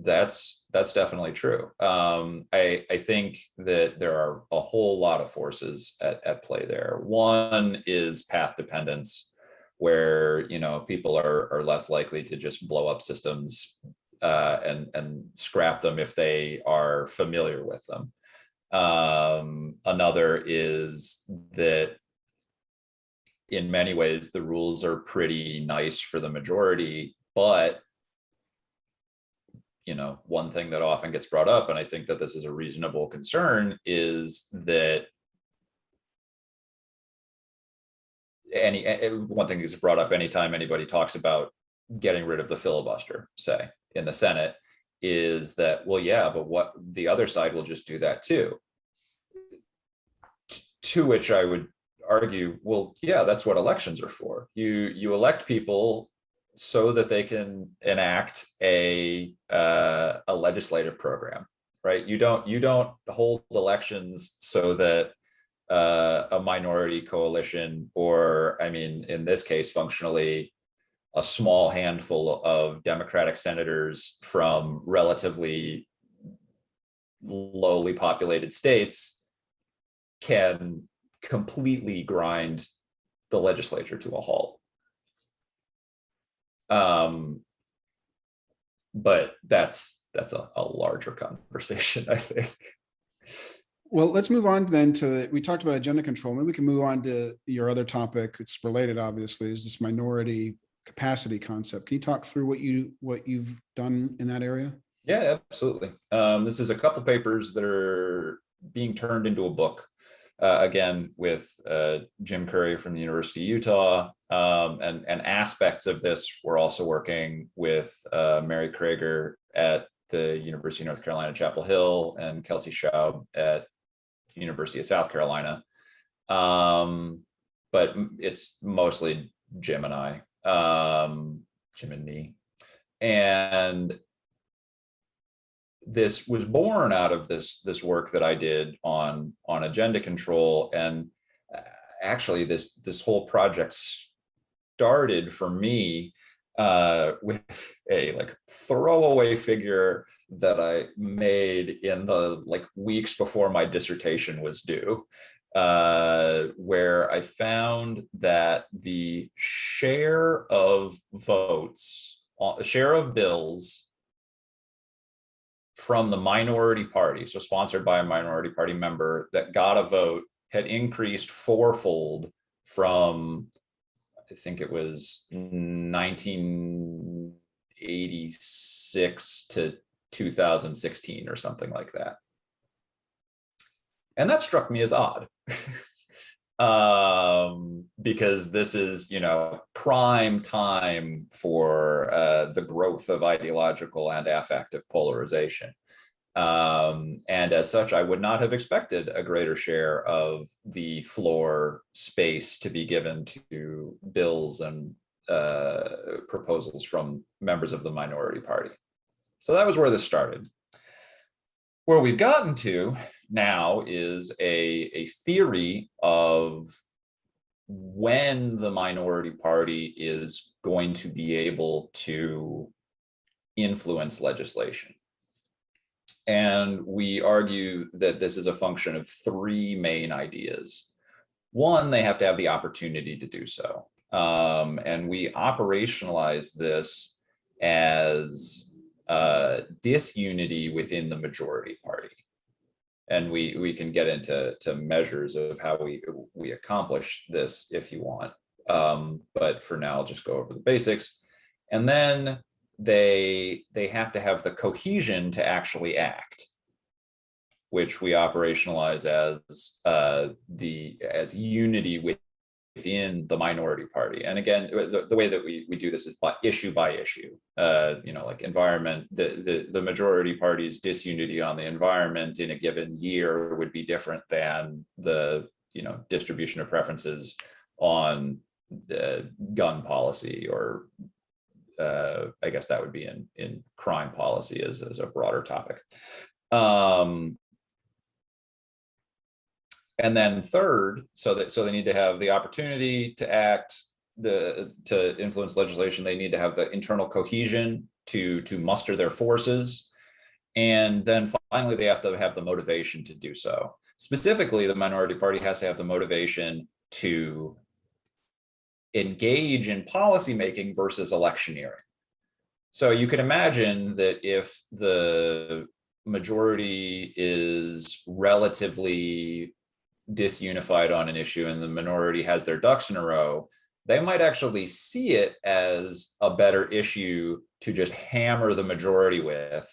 That's that's definitely true. Um, I I think that there are a whole lot of forces at, at play there. One is path dependence, where you know people are are less likely to just blow up systems uh, and and scrap them if they are familiar with them. Um, another is that in many ways the rules are pretty nice for the majority, but you know, one thing that often gets brought up, and I think that this is a reasonable concern, is that any one thing that's brought up anytime anybody talks about getting rid of the filibuster, say in the Senate, is that well, yeah, but what the other side will just do that too. T- To which I would argue, well, yeah, that's what elections are for. You you elect people so that they can enact a uh, a legislative program, right? You don't you don't hold elections so that uh, a minority coalition, or I mean, in this case, functionally, a small handful of Democratic senators from relatively lowly populated states can completely grind the legislature to a halt. Um, but that's that's a, a larger conversation, *laughs* I think. Well, let's move on then to, we talked about agenda control. Maybe we can move on to your other topic. It's related, obviously, is this minority capacity concept. Can you talk through what you, what you've done in that area? Yeah, absolutely. Um, this is a couple papers that are being turned into a book. Uh, again, with uh, Jim Curry from the University of Utah, um, and and aspects of this. We're also working with uh, Mary Kroeger at the University of North Carolina, Chapel Hill, and Kelsey Shoub at University of South Carolina. Um, but it's mostly Jim and I, um, Jim and me, and this was born out of this this work that I did on on agenda control. And uh, actually this this whole project started for me uh, *laughs* with a like throwaway figure that I made in the like weeks before my dissertation was due, uh, where I found that the share of votes, uh, share of bills from the minority party, so sponsored by a minority party member that got a vote, had increased fourfold from, I think it was 1986 to 2016 or something like that. And that struck me as odd. *laughs* um because this is you know prime time for uh the growth of ideological and affective polarization. Um and as such i would not have expected a greater share of the floor space to be given to bills and uh proposals from members of the minority party. So that was where this started. Where we've gotten to now is a, a theory of when the minority party is going to be able to influence legislation. And we argue that this is a function of three main ideas. One, they have to have the opportunity to do so. Um, and we operationalize this as uh, disunity within the majority party And we, we can get into, to measures of how we, we accomplish this if you want. Um, but for now, I'll just go over the basics. And then they, they have to have the cohesion to actually act which we operationalize as uh, the as unity within the minority party. And again, the, the way that we, we do this is by issue by issue. Uh, you know, like environment, the, the the majority party's disunity on the environment in a given year would be different than the you know distribution of preferences on the gun policy or uh, I guess that would be in in crime policy as, as a broader topic. Um, and then third, so that, so they need to have the opportunity to act, the, to influence legislation, they need to have the internal cohesion to, to muster their forces. And then finally, they have to have the motivation to do so. Specifically, the minority party has to have the motivation to engage in policymaking versus electioneering. So you can imagine that if the majority is relatively disunified on an issue and the minority has their ducks in a row, they might actually see it as a better issue to just hammer the majority with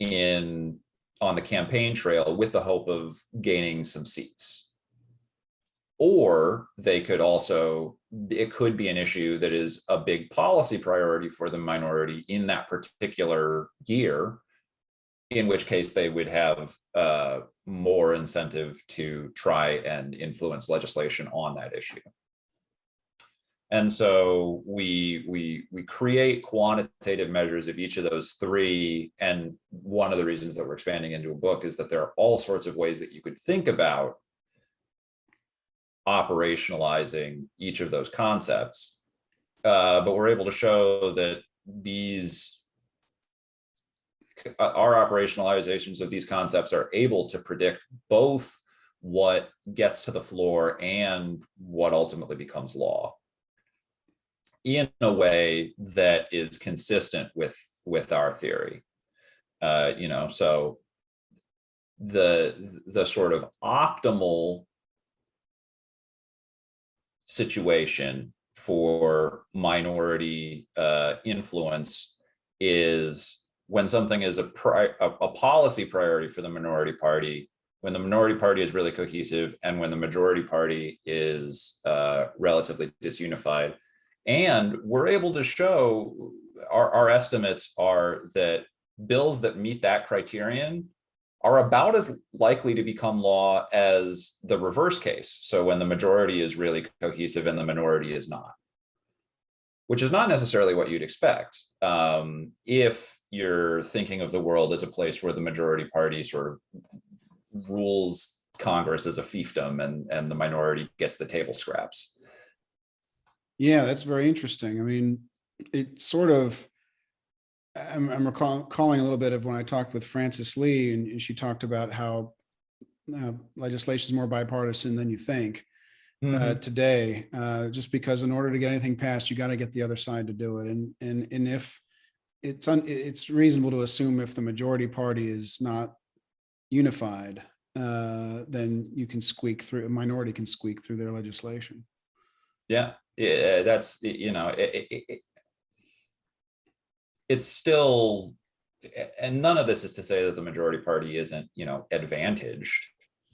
in on the campaign trail with the hope of gaining some seats. Or they could also, it could be an issue that is a big policy priority for the minority in that particular year in which case they would have uh, more incentive to try and influence legislation on that issue. And so we we we create quantitative measures of each of those three. And one of the reasons that we're expanding into a book is that there are all sorts of ways that you could think about operationalizing each of those concepts. Uh, but we're able to show that these our operationalizations of these concepts are able to predict both what gets to the floor and what ultimately becomes law in a way that is consistent with with our theory. Uh you know so the the sort of optimal situation for minority uh influence is when something is a, pri- a, a policy priority for the minority party, when the minority party is really cohesive, and when the majority party is uh, relatively disunified. And we're able to show our, our estimates are that bills that meet that criterion are about as likely to become law as the reverse case. So when the majority is really cohesive and the minority is not which is not necessarily what you'd expect um, if you're thinking of the world as a place where the majority party sort of rules Congress as a fiefdom and, and the minority gets the table scraps. Yeah, that's very interesting. I mean, it sort of, I'm, I'm recalling a little bit of when I talked with Frances Lee and, and she talked about how uh, legislation is more bipartisan than you think uh, Mhm. today, uh, just because in order to get anything passed, you got to get the other side to do it. And, and, and if it's, un- it's reasonable to assume if the majority party is not unified, uh, then you can squeak through, a minority can squeak through their legislation. Yeah, yeah, that's, you know, it, it, it, it's still, and none of this is to say that the majority party isn't, you know, advantaged,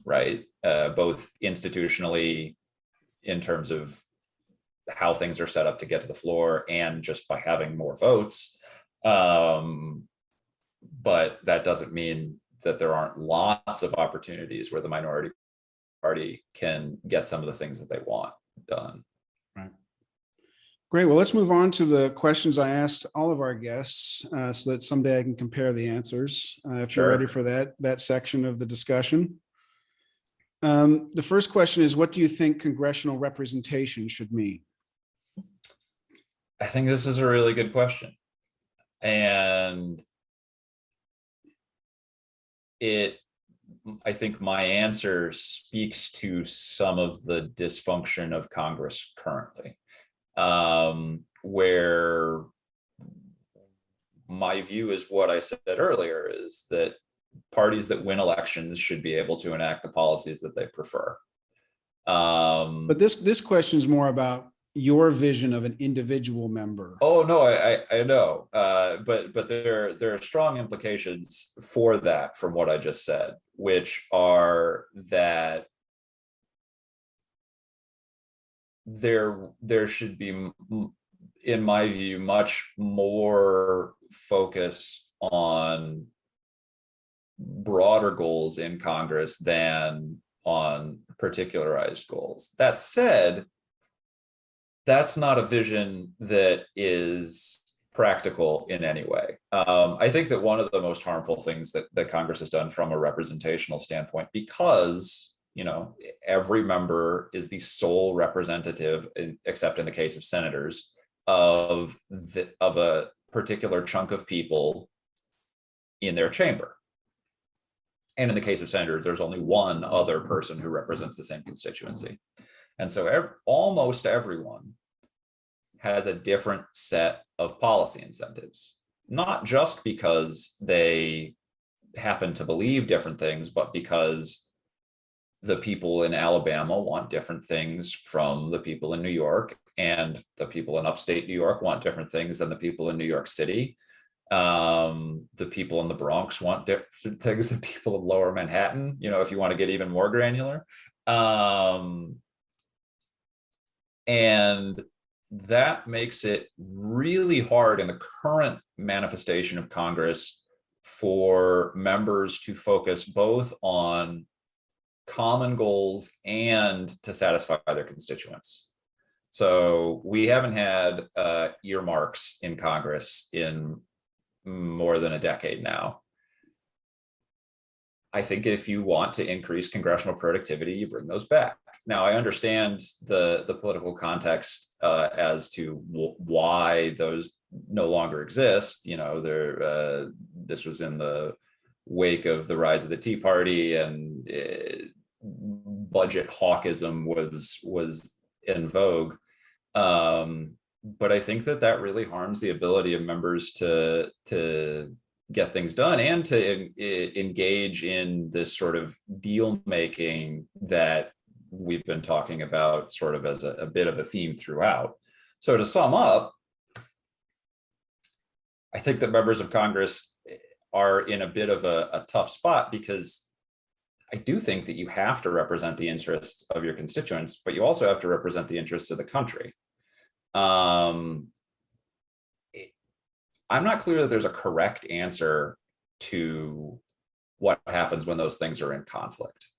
right? Uh, both institutionally in terms of how things are set up to get to the floor and just by having more votes. Um, but that doesn't mean that there aren't lots of opportunities where the minority party can get some of the things that they want done. Great. Well, let's move on to the questions I asked all of our guests uh, so that someday I can compare the answers. uh, If you're ready for that, that section of the discussion. Um, The first question is, what do you think congressional representation should mean? I think this is a really good question. And it, I think my answer speaks to some of the dysfunction of Congress currently. Um, where my view is what I said earlier is that parties that win elections should be able to enact the policies that they prefer. Um, But this, this question is more about your vision of an individual member. Oh no, I I, I know, uh, but but there there are strong implications for that from what I just said, which are that there there should be, in my view, much more focus on broader goals in Congress than on particularized goals. That said, that's not a vision that is practical in any way. Um, I think that one of the most harmful things that, that Congress has done from a representational standpoint, because you know every member is the sole representative, in- except in the case of senators, of the of a particular chunk of people in their chamber. And in the case of senators, there's only one other person who represents the same constituency. And so almost everyone has a different set of policy incentives, not just because they happen to believe different things, but because the people in Alabama want different things from the people in New York, and the people in upstate New York want different things than the people in New York City. Um, the people in the Bronx want different things than people in lower Manhattan, you know, if you want to get even more granular. Um, and that makes it really hard in the current manifestation of Congress for members to focus both on common goals and to satisfy their constituents. So we haven't had uh, earmarks in Congress in more than a decade now. I think if you want to increase congressional productivity, you bring those back. Now, I understand the the political context uh, as to why those no longer exist. You know, there uh, this was in the wake of the rise of the Tea Party, and uh, budget hawkism was was in vogue. Um, but I think that that really harms the ability of members to to get things done and to en- e- engage in this sort of deal making that we've been talking about sort of as a, a bit of a theme throughout. So to sum up, I think that members of Congress eh, are in a bit of a, a tough spot because I do think that you have to represent the interests of your constituents, but you also have to represent the interests of the country. Um, I'm not clear that there's a correct answer to what happens when those things are in conflict.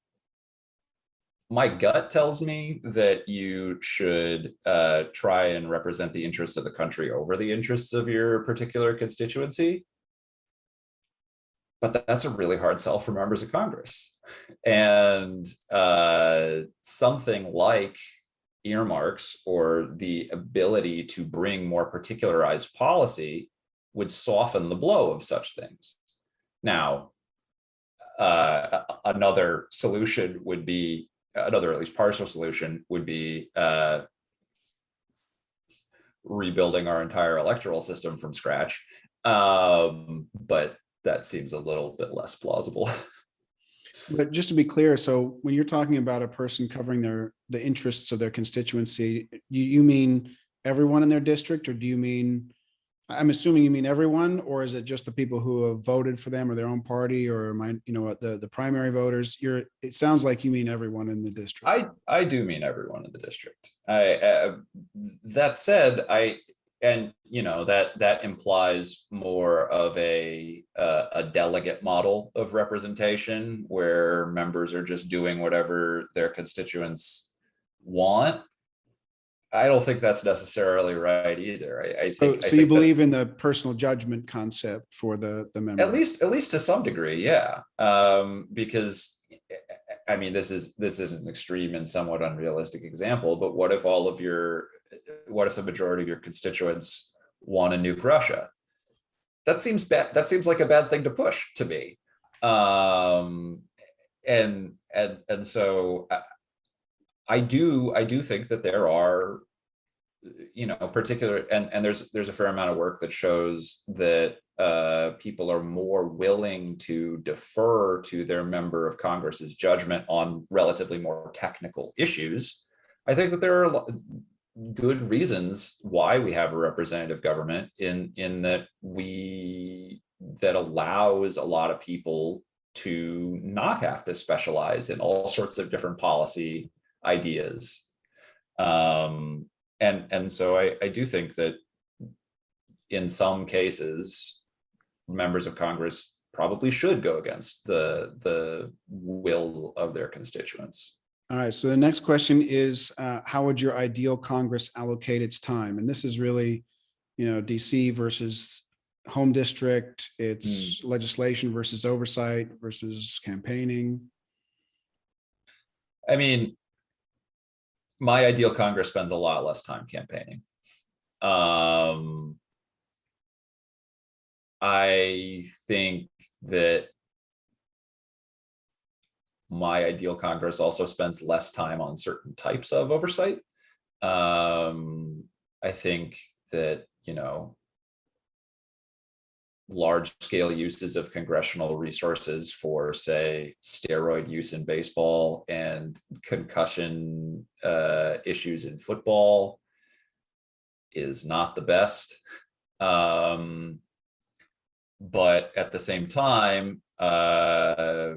My gut tells me that you should uh, try and represent the interests of the country over the interests of your particular constituency. But that's a really hard sell for members of Congress. And uh, something like earmarks or the ability to bring more particularized policy would soften the blow of such things. Now, uh, another solution would be another at least partial solution would be uh, rebuilding our entire electoral system from scratch. Um, but that seems a little bit less plausible. *laughs* But just to be clear, so when you're talking about a person covering their, the interests of their constituency, you, you mean everyone in their district, or do you mean, I'm assuming you mean everyone, or is it just the people who have voted for them or their own party, or my, you know, the, the primary voters? You're, it sounds like you mean everyone in the district. I I do mean everyone in the district. I uh, that said, I and you know that that implies more of a uh, a delegate model of representation where members are just doing whatever their constituents want. I don't think that's necessarily right either. I, I So, think, I you think that- believe in the personal judgment concept for the, the member? at least at least to some degree yeah um because i mean this is this is an extreme and somewhat unrealistic example but what if all of your what if the majority of your constituents want to nuke russia that seems bad that seems like a bad thing to push to me um and and and so I, I do i do think that there are you know particular and and there's there's a fair amount of work that shows that uh, people are more willing to defer to their member of Congress's judgment on relatively more technical issues. I think that there are good reasons why we have a representative government in in that we that allows a lot of people to not have to specialize in all sorts of different policy ideas. Um, and and so I, I do think that in some cases, members of Congress probably should go against the the will of their constituents. All right, so the next question is, uh, how would your ideal Congress allocate its time? And this is really, you know, DC versus home district, it's legislation versus oversight versus campaigning. I mean, my ideal Congress spends a lot less time campaigning. Um, I think that my ideal Congress also spends less time on certain types of oversight. Um, I think that, you know, large scale uses of congressional resources for, say, steroid use in baseball and concussion uh, issues in football is not the best. Um, but at the same time, uh,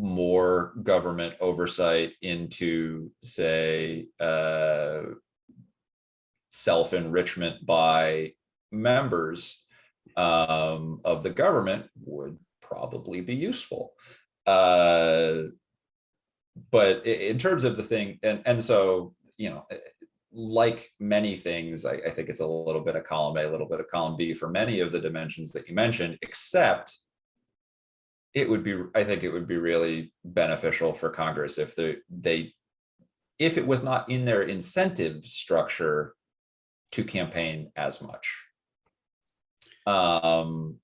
more government oversight into, say, uh, self enrichment by members um, of the government would probably be useful. Uh, but in terms of the thing, and and so you know, eh, like many things, I, I think it's a little bit of column A, a little bit of column B for many of the dimensions that you mentioned, except it would be, I think it would be really beneficial for Congress if they they if it was not in their incentive structure to campaign as much. Um,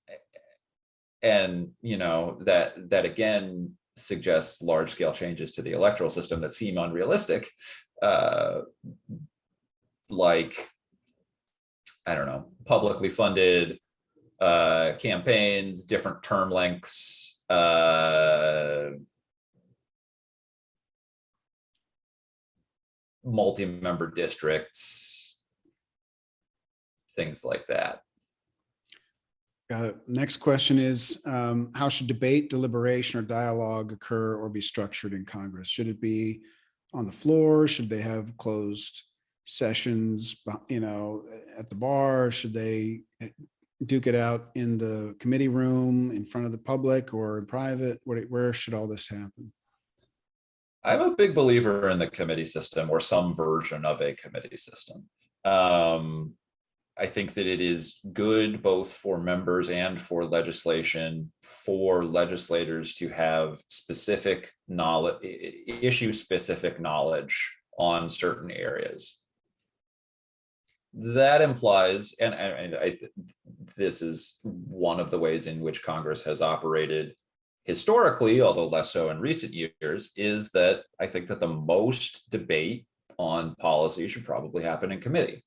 and you know that that again suggests large scale changes to the electoral system that seem unrealistic uh like i don't know publicly funded uh campaigns different term lengths uh multi-member districts things like that Got it. Next question is, um, how should debate, deliberation, or dialogue occur or be structured in Congress? Should it be on the floor? Should they have closed sessions, you know, at the bar? Should they duke it out in the committee room in front of the public or in private? Where, where should all this happen? I'm a big believer in the committee system or some version of a committee system. Um, I think that it is good both for members and for legislation for legislators to have specific knowledge, issue specific knowledge on certain areas. That implies, and, and I, th- this is one of the ways in which Congress has operated historically, although less so in recent years, is that I think that the most debate on policy should probably happen in committee.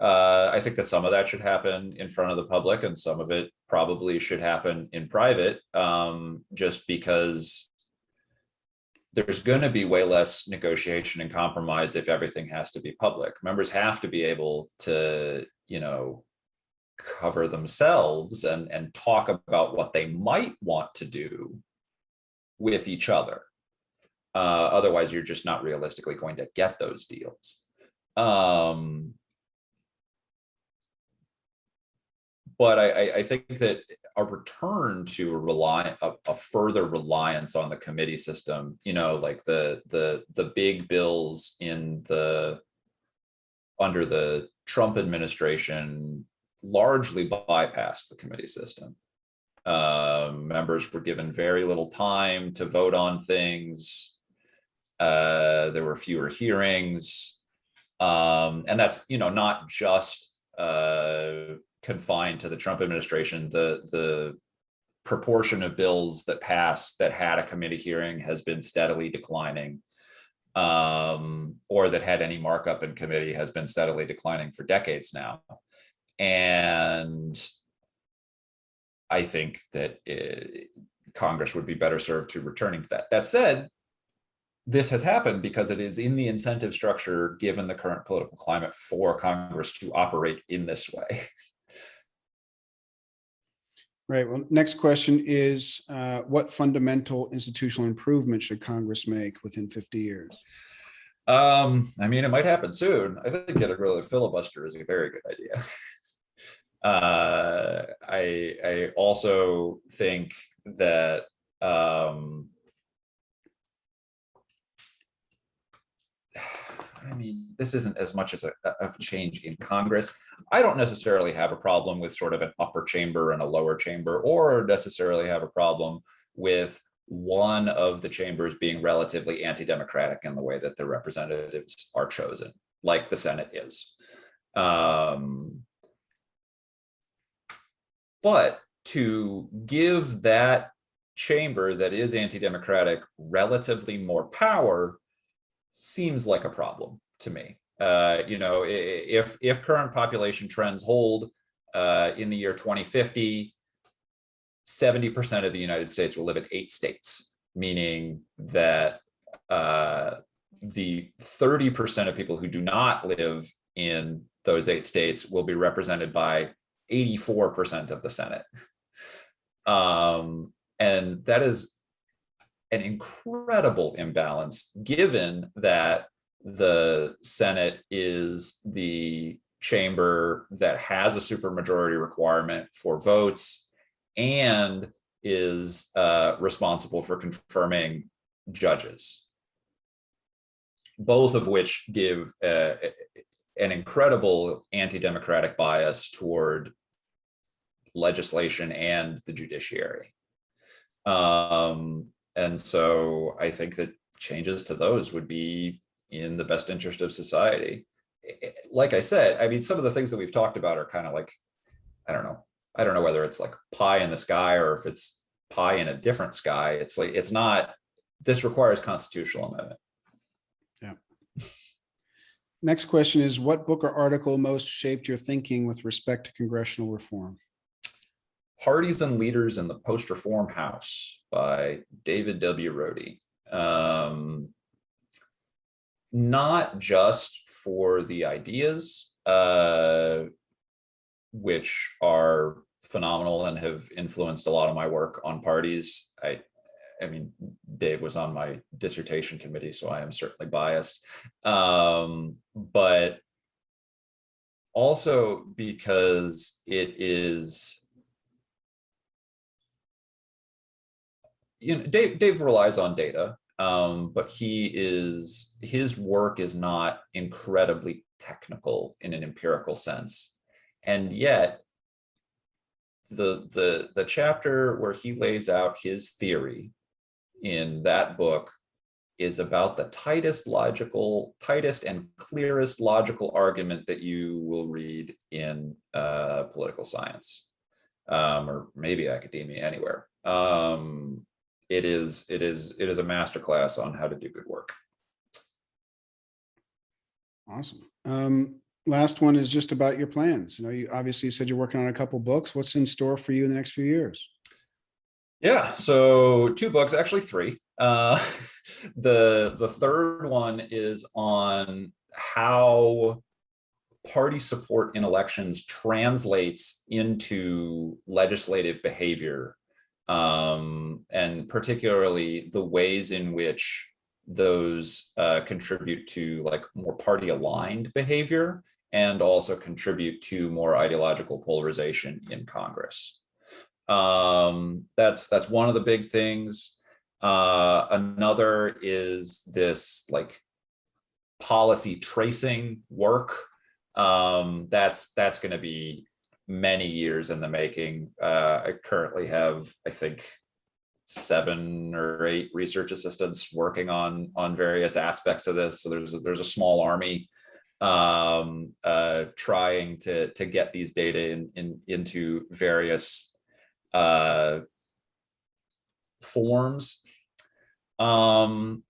Uh, I think that some of that should happen in front of the public and some of it probably should happen in private, um, just because there's going to be way less negotiation and compromise if everything has to be public. Members have to be able to, you know, cover themselves and and talk about what they might want to do with each other. Uh, otherwise, you're just not realistically going to get those deals. Um, but I, I, I think that a return to a rely a, a further reliance on the committee system, you know, like the the the big bills in the under the Trump administration largely bypassed the committee system. Um, members were given very little time to vote on things. Uh, there were fewer hearings. Um, and that's, you know, not just uh, confined to the Trump administration. The, the proportion of bills that passed that had a committee hearing has been steadily declining. Um, or that had any markup in committee has been steadily declining for decades now and I think that uh, Congress would be better served to returning to that. That said, this has happened because it is in the incentive structure, given the current political climate, for Congress to operate in this way. *laughs* Right. Well, next question is, uh, what fundamental institutional improvement should Congress make within 50 years? Um, I mean, it might happen soon. I think getting rid of filibuster is a very good idea. *laughs* Uh, I I also think that um, I mean, this isn't as much as a, a change in Congress. I don't necessarily have a problem with sort of an upper chamber and a lower chamber, or necessarily have a problem with one of the chambers being relatively anti-democratic in the way that the representatives are chosen, like the Senate is. Um, but to give that chamber that is anti-democratic relatively more power seems like a problem to me. Uh, you know, if if current population trends hold uh, in the year 2050, 70% of the United States will live in eight states, meaning that uh, the 30% of people who do not live in those eight states will be represented by 84% of the Senate. Um, and that is an incredible imbalance given that the Senate is the chamber that has a supermajority requirement for votes and is uh, responsible for confirming judges, both of which give uh, an incredible anti-democratic bias toward legislation and the judiciary. Um, and so I think that changes to those would be in the best interest of society. Like I said, I mean, some of the things that we've talked about are kind of like, I don't know, I don't know whether it's like pie in the sky or if it's pie in a different sky. It's like, it's not, this requires constitutional amendment. Yeah. Next question is what book or article most shaped your thinking with respect to congressional reform? Parties and Leaders in the Post-Reform House by David W. Rohde. Um, not just for the ideas, uh, which are phenomenal and have influenced a lot of my work on parties. I, I mean, Dave was on my dissertation committee, so I am certainly biased. Um, but also because it is you know, Dave, Dave relies on data, um, but he is, his work is not incredibly technical in an empirical sense. And yet the, the, the chapter where he lays out his theory in that book is about the tightest logical, tightest and clearest logical argument that you will read in uh, political science, um, or maybe academia anywhere. Um, it is it is it is a masterclass on how to do good work. Awesome. Um, last one is just about your plans. You know, you obviously said you're working on a couple books. What's in store for you in the next few years? Yeah, so two books, actually three. Uh, *laughs* the the third one is on how party support in elections translates into legislative behavior um, and particularly the ways in which those uh, contribute to like more party aligned behavior and also contribute to more ideological polarization in Congress. Um, that's that's one of the big things. Uh, another is this like policy tracing work. Um, that's that's going to be many years in the making. Uh, I currently have, I think, seven or eight research assistants working on on various aspects of this. So there's a, there's a small army um, uh, trying to to get these data in, in into various uh, forms. Um,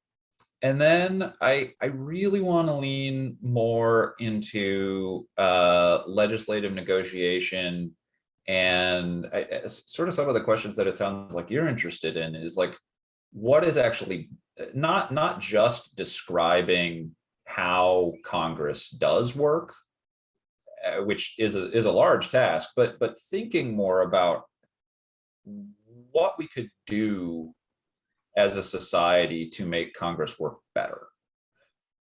and then I, I really want to lean more into uh, legislative negotiation. And I, sort of some of the questions that it sounds like you're interested in is like, what is actually not not just describing how Congress does work, uh, which is a is a large task, but but thinking more about what we could do as a society to make Congress work better.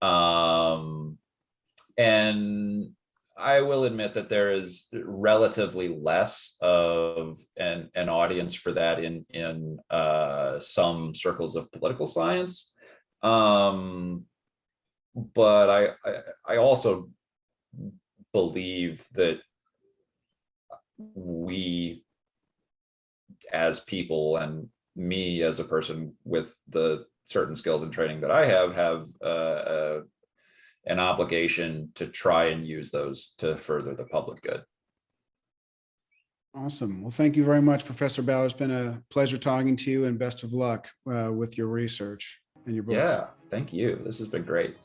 Um, and I will admit that there is relatively less of an, an audience for that in in uh, some circles of political science. Um, but I, I I also believe that we as people and me as a person with the certain skills and training that I have have uh, uh, an obligation to try and use those to further the public good. Awesome. Well, thank you very much, Professor Ballard. It's been a pleasure talking to you and best of luck uh, with your research and your books. Yeah, thank you. This has been great.